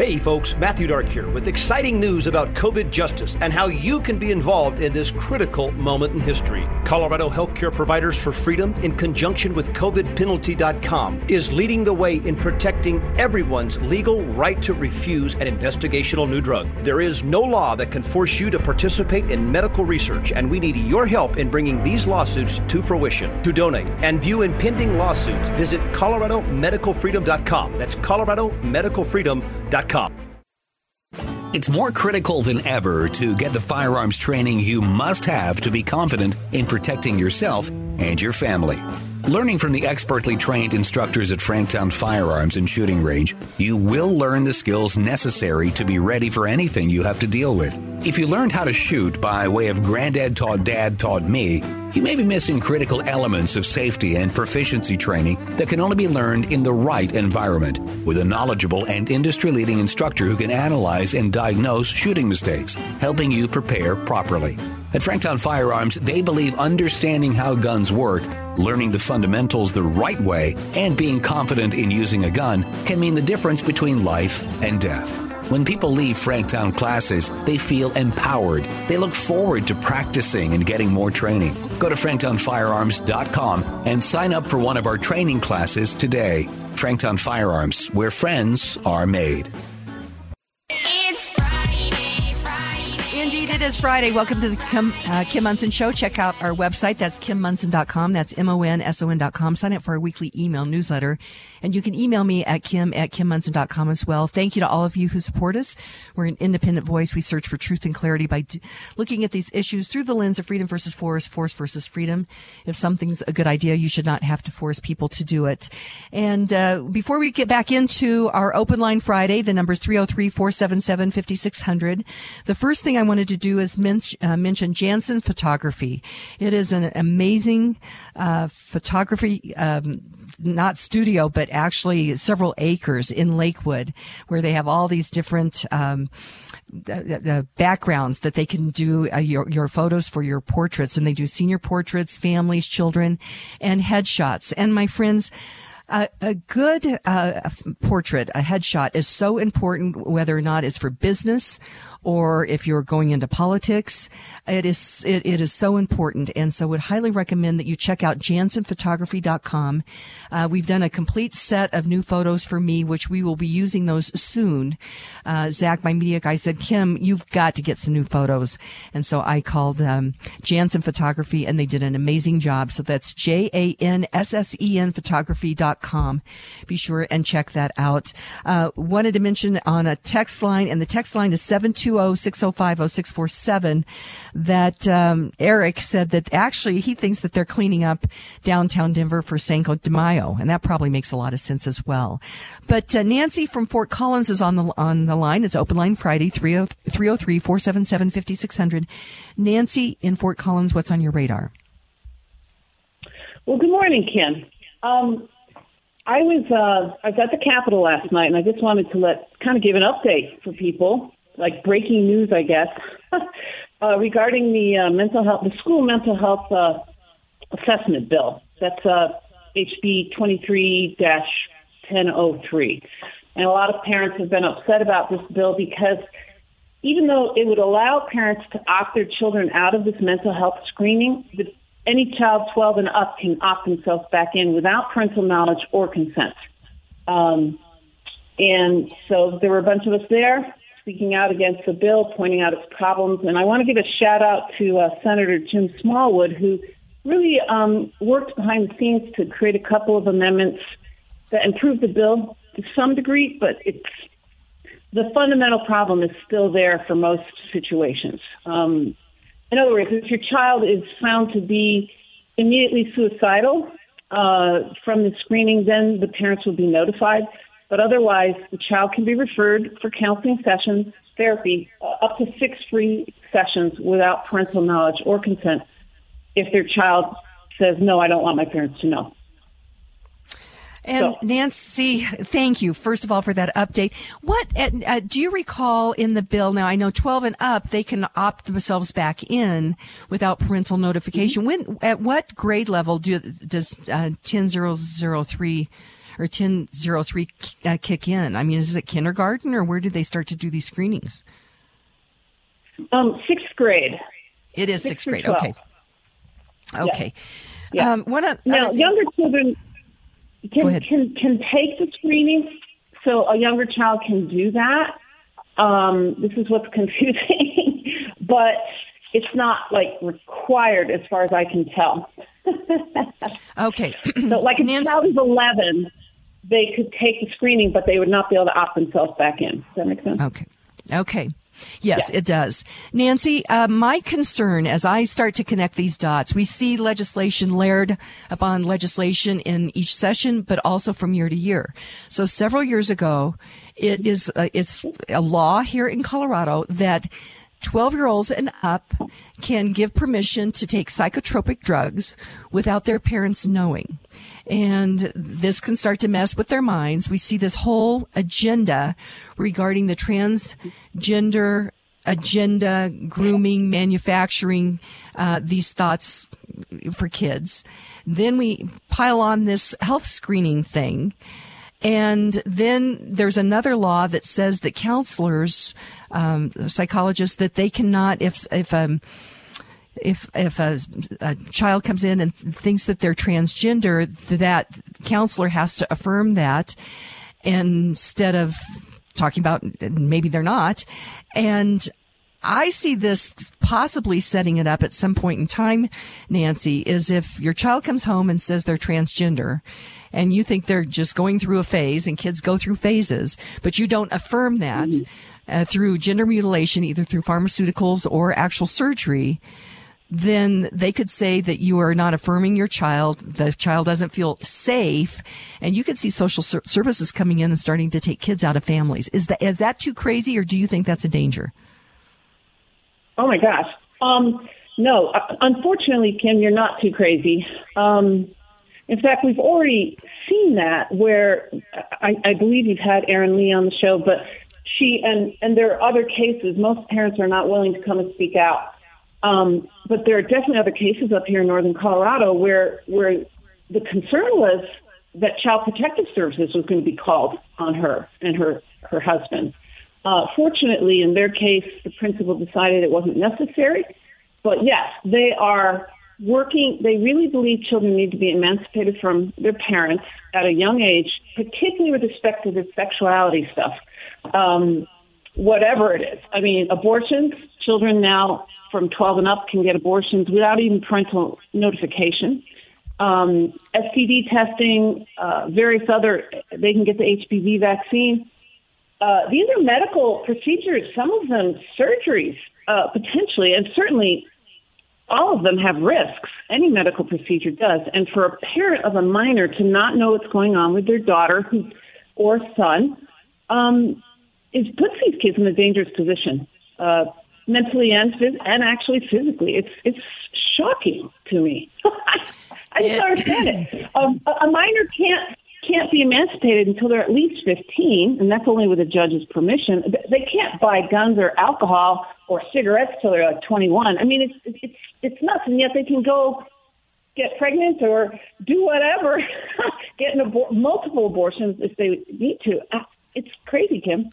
S11: Hey, folks, Matthew Dark here with exciting news about COVID justice and how you can be involved in this critical moment in history. Colorado Healthcare Providers for Freedom, in conjunction with COVIDpenalty.com, is leading the way in protecting everyone's legal right to refuse an investigational new drug. There is no law that can force you to participate in medical research, and we need your help in bringing these lawsuits to fruition. To donate and view impending lawsuits, visit ColoradoMedicalFreedom.com. That's ColoradoMedicalFreedom.com.
S13: It's more critical than ever to get the firearms training you must have to be confident in protecting yourself and your family. Learning from the expertly trained instructors at Franktown Firearms and Shooting Range, you will learn the skills necessary to be ready for anything you have to deal with. If you learned how to shoot by way of Granddad taught Dad taught me, you may be missing critical elements of safety and proficiency training that can only be learned in the right environment with a knowledgeable and industry leading instructor who can analyze and diagnose shooting mistakes, helping you prepare properly. At Franktown Firearms, they believe understanding how guns work, learning the fundamentals the right way, and being confident in using a gun can mean the difference between life and death. When people leave Franktown classes, they feel empowered. They look forward to practicing and getting more training. Go to franktownfirearms.com and sign up for one of our training classes today. Franktown Firearms, where friends are made.
S2: It is Friday. Welcome to the Kim, uh, Kim Monson Show. Check out our website. That's kimmonson.com. That's M-O-N-S-O-N.com. Sign up for our weekly email newsletter. And you can email me at kim at kimmonson.com as well. Thank you to all of you who support us. We're an independent voice. We search for truth and clarity by d- looking at these issues through the lens of freedom versus force, force versus freedom. If something's a good idea, you should not have to force people to do it. And uh, before we get back into our open line Friday, the number is 303-477-5600. The first thing I wanted to do is men- uh, mention Janssen Photography. It is an amazing uh, photography um, not studio, but actually several acres in Lakewood where they have all these different, um, the backgrounds that they can do uh, your, your photos for your portraits and they do senior portraits, families, children and headshots. And my friends, a good uh, portrait, a headshot is so important whether or not it's for business or if you're going into politics. It is it, it is so important, and so would highly recommend that you check out janssenphotography.com. Uh, we've done a complete set of new photos for me, which we will be using those soon. Uh, Zach, my media guy, said, "Kim, you've got to get some new photos," and so I called um, Janssen Photography, and they did an amazing job. So that's J A N S S E N photography.com. Be sure and check that out. Uh, wanted to mention on a text line, and the text line is seven two zero six zero five zero six four seven that um, Eric said that actually he thinks that they're cleaning up downtown Denver for Cinco de Mayo, and that probably makes a lot of sense as well. But uh, Nancy from Fort Collins is on the on the line. It's open line Friday 303-477-5600. Nancy in Fort Collins, what's on your radar?
S16: Well, good morning, Kim. Um, I was uh, I was at the Capitol last night, and I just wanted to let kind of give an update for people, like breaking news, I guess. uh, regarding the uh, mental health, the school mental health uh, assessment bill. That's uh, HB 23-1003. And a lot of parents have been upset about this bill because even though it would allow parents to opt their children out of this mental health screening, the, any child 12 and up can opt themselves back in without parental knowledge or consent. Um, and so there were a bunch of us there speaking out against the bill, pointing out its problems. And I want to give a shout out to uh, Senator Jim Smallwood, who really um, worked behind the scenes to create a couple of amendments that improve the bill to some degree, but it's the fundamental problem is still there for most situations. Um, in other words, if your child is found to be immediately suicidal uh, from the screening, then the parents will be notified. But otherwise, the child can be referred for counseling sessions, therapy, uh, up to six free sessions without parental knowledge or consent if their child says, No, I don't want my parents to know.
S2: And so. Nancy, thank you first of all for that update. What uh, do you recall in the bill? Now I know 12 and up they can opt themselves back in without parental notification. When at what grade level do, does uh, 10003 or 1003 uh, kick in? I mean, is it kindergarten or where did they start to do these screenings?
S16: Um, sixth grade.
S2: It is sixth,
S16: through
S2: grade.
S16: 12.
S2: Okay. Okay.
S16: Yeah.
S2: Um, one of,
S16: now, younger children can, can can take the screening, so a younger child can do that. Um, this is what's confusing, but it's not like required as far as I can tell.
S2: Okay.
S16: so, like a child is 11, they could take the screening, but they would not be able to opt themselves back in. Does that make sense?
S2: Okay. Okay. Yes, it does. Nancy, uh, my concern as I start to connect these dots, we see legislation layered upon legislation in each session, but also from year to year. So several years ago, it is, uh, it's a law here in Colorado that 12 year olds and up can give permission to take psychotropic drugs without their parents knowing. And this can start to mess with their minds. We see this whole agenda regarding the transgender agenda, grooming, manufacturing, uh, these thoughts for kids. Then we pile on this health screening thing. And then there's another law that says that counselors, um, psychologists, that they cannot, if, if, um, if if a, a child comes in and thinks that they're transgender, that counselor has to affirm that instead of talking about maybe they're not. And I see this possibly setting it up at some point in time, Nancy, is if your child comes home and says they're transgender and you think they're just going through a phase and kids go through phases, but you don't affirm that uh, through gender mutilation, either through pharmaceuticals or actual surgery, then they could say that you are not affirming your child. The child doesn't feel safe, and you could see social ser- services coming in and starting to take kids out of families. Is that is that too crazy, or do you think that's a danger?
S16: Oh my gosh. Um, no, uh, unfortunately, Kim, you're not too crazy. Um, in fact, we've already seen that where I, I believe you've had Erin Lee on the show, but she and and there are other cases. Most parents are not willing to come and speak out. Um, but there are definitely other cases up here in northern Colorado where where the concern was that Child Protective Services was going to be called on her and her her husband. Uh, fortunately, in their case, the principal decided it wasn't necessary. But yes, they are working. They really believe children need to be emancipated from their parents at a young age, particularly with respect to the sexuality stuff. Um, whatever it is. I mean, abortions, children now from 12 and up can get abortions without even parental notification. Um, STD testing, uh, various other, they can get the HPV vaccine. Uh, these are medical procedures, some of them surgeries, uh, potentially, and certainly all of them have risks. Any medical procedure does. And for a parent of a minor to not know what's going on with their daughter who, or son, um, it puts these kids in a dangerous position, uh, mentally and phys- and actually physically. It's it's shocking to me. I just don't understand it. Um, a, a minor can't can't be emancipated until they're at least 15, and that's only with a judge's permission. They can't buy guns or alcohol or cigarettes till they're like 21. I mean, it's it's it's nuts, and yet they can go get pregnant or do whatever, get an abor- multiple abortions if they need to. Uh, It's crazy, Kim.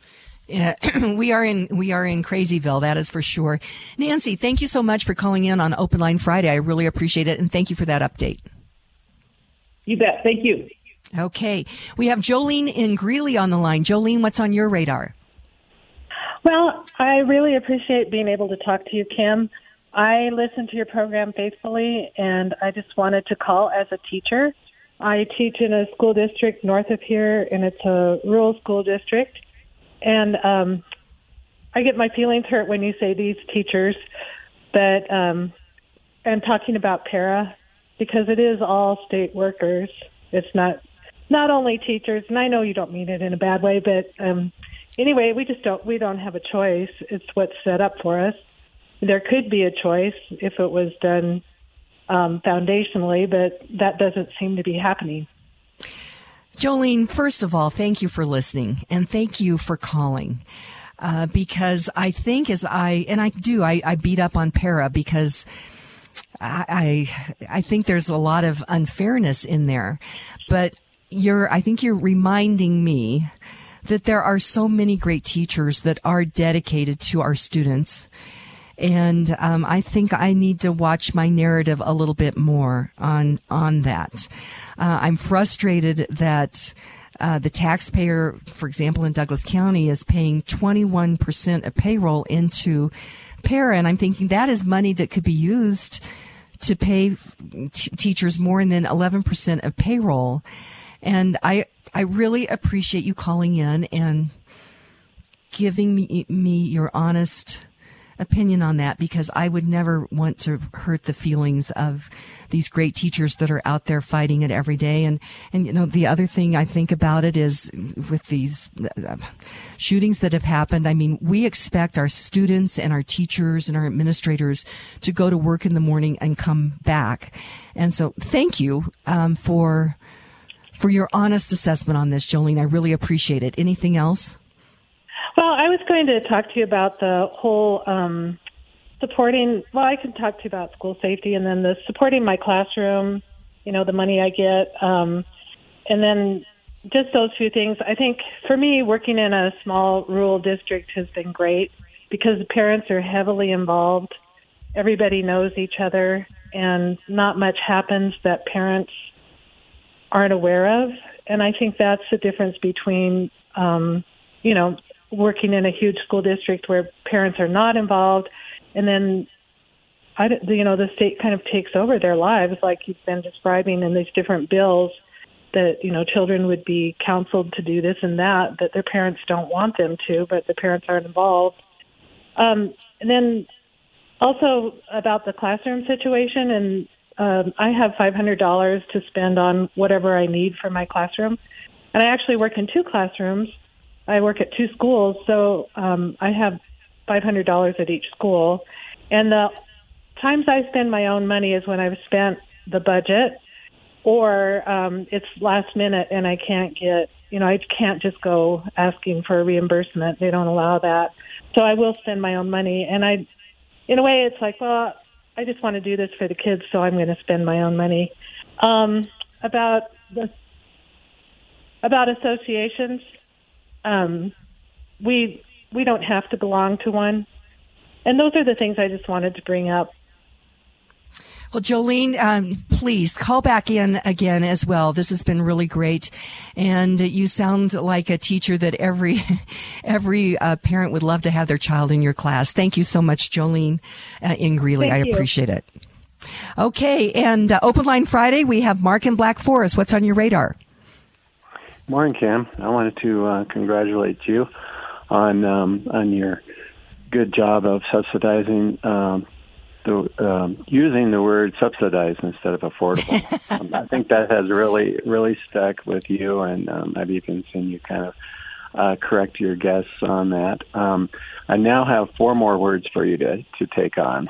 S2: Yeah, uh, we are in we are in Crazyville, that is for sure. Nancy, thank you so much for calling in on Open Line Friday. I really appreciate it, and thank you for that update.
S16: You bet. Thank you.
S2: Okay, we have Jolene in Greeley on the line. Jolene, what's on your radar?
S17: Well, I really appreciate being able to talk to you, Kim. I listen to your program faithfully, and I just wanted to call as a teacher. I teach in a school district north of here, and it's a rural school district. And um, I get my feelings hurt when you say these teachers, but um, I'm talking about PERA because it is all state workers. It's not not only teachers, and I know you don't mean it in a bad way, but um, anyway, we just don't we don't have a choice. It's what's set up for us. There could be a choice if it was done um, foundationally, but that doesn't seem to be happening.
S2: Jolene, first of all, thank you for listening and thank you for calling. Uh, because I think as I, and I do, I, I beat up on PERA because I, I, I think there's a lot of unfairness in there. But you're, I think you're reminding me that there are so many great teachers that are dedicated to our students. And um, I think I need to watch my narrative a little bit more on on that. Uh, I'm frustrated that uh, the taxpayer, for example, in Douglas County, is paying 21% of payroll into PERA, and I'm thinking that is money that could be used to pay t- teachers more than 11% of payroll. And I, I really appreciate you calling in and giving me, me your honest opinion on that because I would never want to hurt the feelings of these great teachers that are out there fighting it every day. And, and, you know, the other thing I think about it is with these uh, shootings that have happened, I mean, we expect our students and our teachers and our administrators to go to work in the morning and come back. And so thank you, um, for, for your honest assessment on this, Jolene. I really appreciate it. Anything else?
S17: Well, I was going to talk to you about the whole um, supporting. Well, I can talk to you about school safety, and then the supporting my classroom. You know, the money I get, um, and then just those few things. I think for me, working in a small rural district has been great because the parents are heavily involved. Everybody knows each other, and not much happens that parents aren't aware of. And I think that's the difference between, um, you know, working in a huge school district where parents are not involved, and then I, you know, the state kind of takes over their lives, like you've been describing in these different bills that you know children would be counseled to do this and that that their parents don't want them to, but the parents aren't involved. Um, and then also about the classroom situation, and um, I have five hundred dollars to spend on whatever I need for my classroom, and I actually work in two classrooms. I work at two schools, so um, I have five hundred dollars at each school, and the times I spend my own money is when I've spent the budget, or um, it's last minute and I can't get, you know, I can't just go asking for reimbursement. They don't allow that, so I will spend my own money, and I, in a way, it's like, well, I just want to do this for the kids, so I'm going to spend my own money. Um, about the about associations, um, we we don't have to belong to one, and those are the things I just wanted to bring up.
S2: Well, Jolene, um, please call back in again as well. This has been really great, and you sound like a teacher that every every uh, parent would love to have their child in your class. Thank you so much, Jolene uh, in Greeley.
S18: Thank
S2: I
S18: you.
S2: appreciate it. Okay, and uh, Open Line Friday, we have Mark in Black Forest. What's on your radar?
S18: Morning, Cam. I wanted to uh, congratulate you on um, on your good job of subsidizing um, the um, using the word subsidized instead of affordable. um, I think that has really really stuck with you, and um, maybe you can can you kind of uh, correct your guess on that. Um, I now have four more words for you to to take on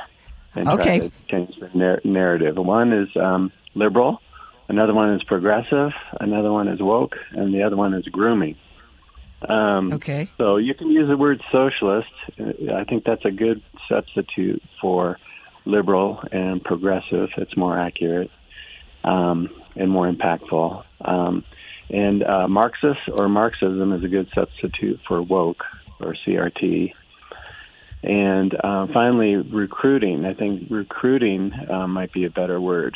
S18: and
S2: Okay.
S18: try to change the nar- narrative. One is um, liberal. Another one is progressive. Another one is woke, and the other one is grooming. Um,
S2: okay.
S18: So you can use the word socialist. Uh, I think that's a good substitute for liberal and progressive. It's more accurate um, and more impactful. Um, and uh, Marxist or Marxism is a good substitute for woke or CRT. And uh, finally, recruiting. I think recruiting uh, might be a better word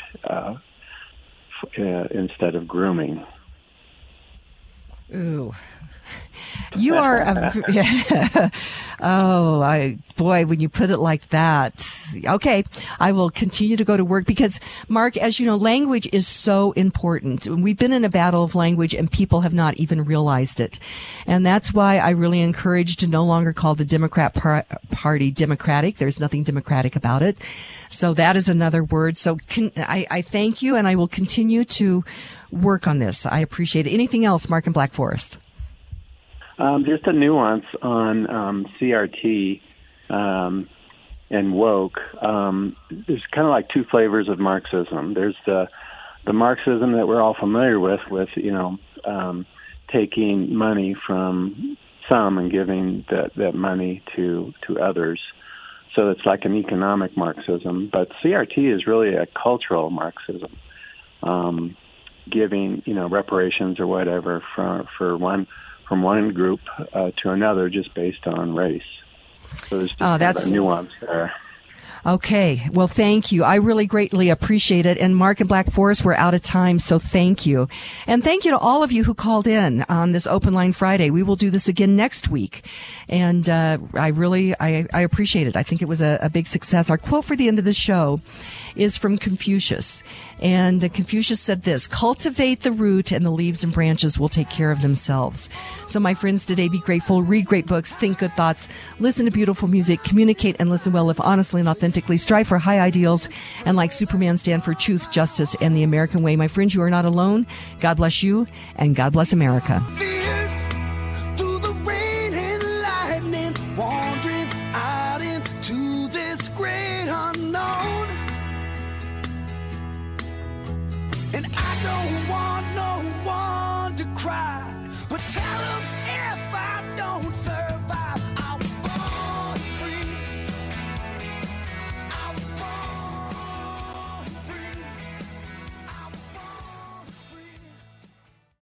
S18: uh, instead of grooming.
S2: Ooh. You are a, yeah. oh, I, boy, when you put it like that. Okay. I will continue to go to work because Mark, as you know, language is so important. We've been in a battle of language and people have not even realized it. And that's why I really encourage to no longer call the Democrat par- party democratic. There's nothing democratic about it. So that is another word. So can, I, I thank you and I will continue to work on this. I appreciate it. Anything else, Mark and Black Forest?
S18: Um, just a nuance on um, CRT um, and woke. Um, there's kind of like two flavors of Marxism. There's the the Marxism that we're all familiar with, with you know um, taking money from some and giving that that money to to others. So it's like an economic Marxism. But CRT is really a cultural Marxism. Um, giving you know reparations or whatever for for one from one group uh, to another just based on race. So there's just
S2: Oh,
S18: kind of
S2: that's-
S18: a nuance there.
S2: Okay. Well, thank you. I really greatly appreciate it. And Mark and Black Forest, we're out of time, so thank you. And thank you to all of you who called in on this Open Line Friday. We will do this again next week. And uh, I really, I, I appreciate it. I think it was a, a big success. Our quote for the end of the show is from Confucius. And Confucius said this, cultivate the root and the leaves and branches will take care of themselves. So my friends, today be grateful, read great books, think good thoughts, listen to beautiful music, communicate and listen well if honestly and authentically, strive for high ideals, and like Superman stand for truth, justice, and the American way. My friends, you are not alone. God bless you, and God bless America.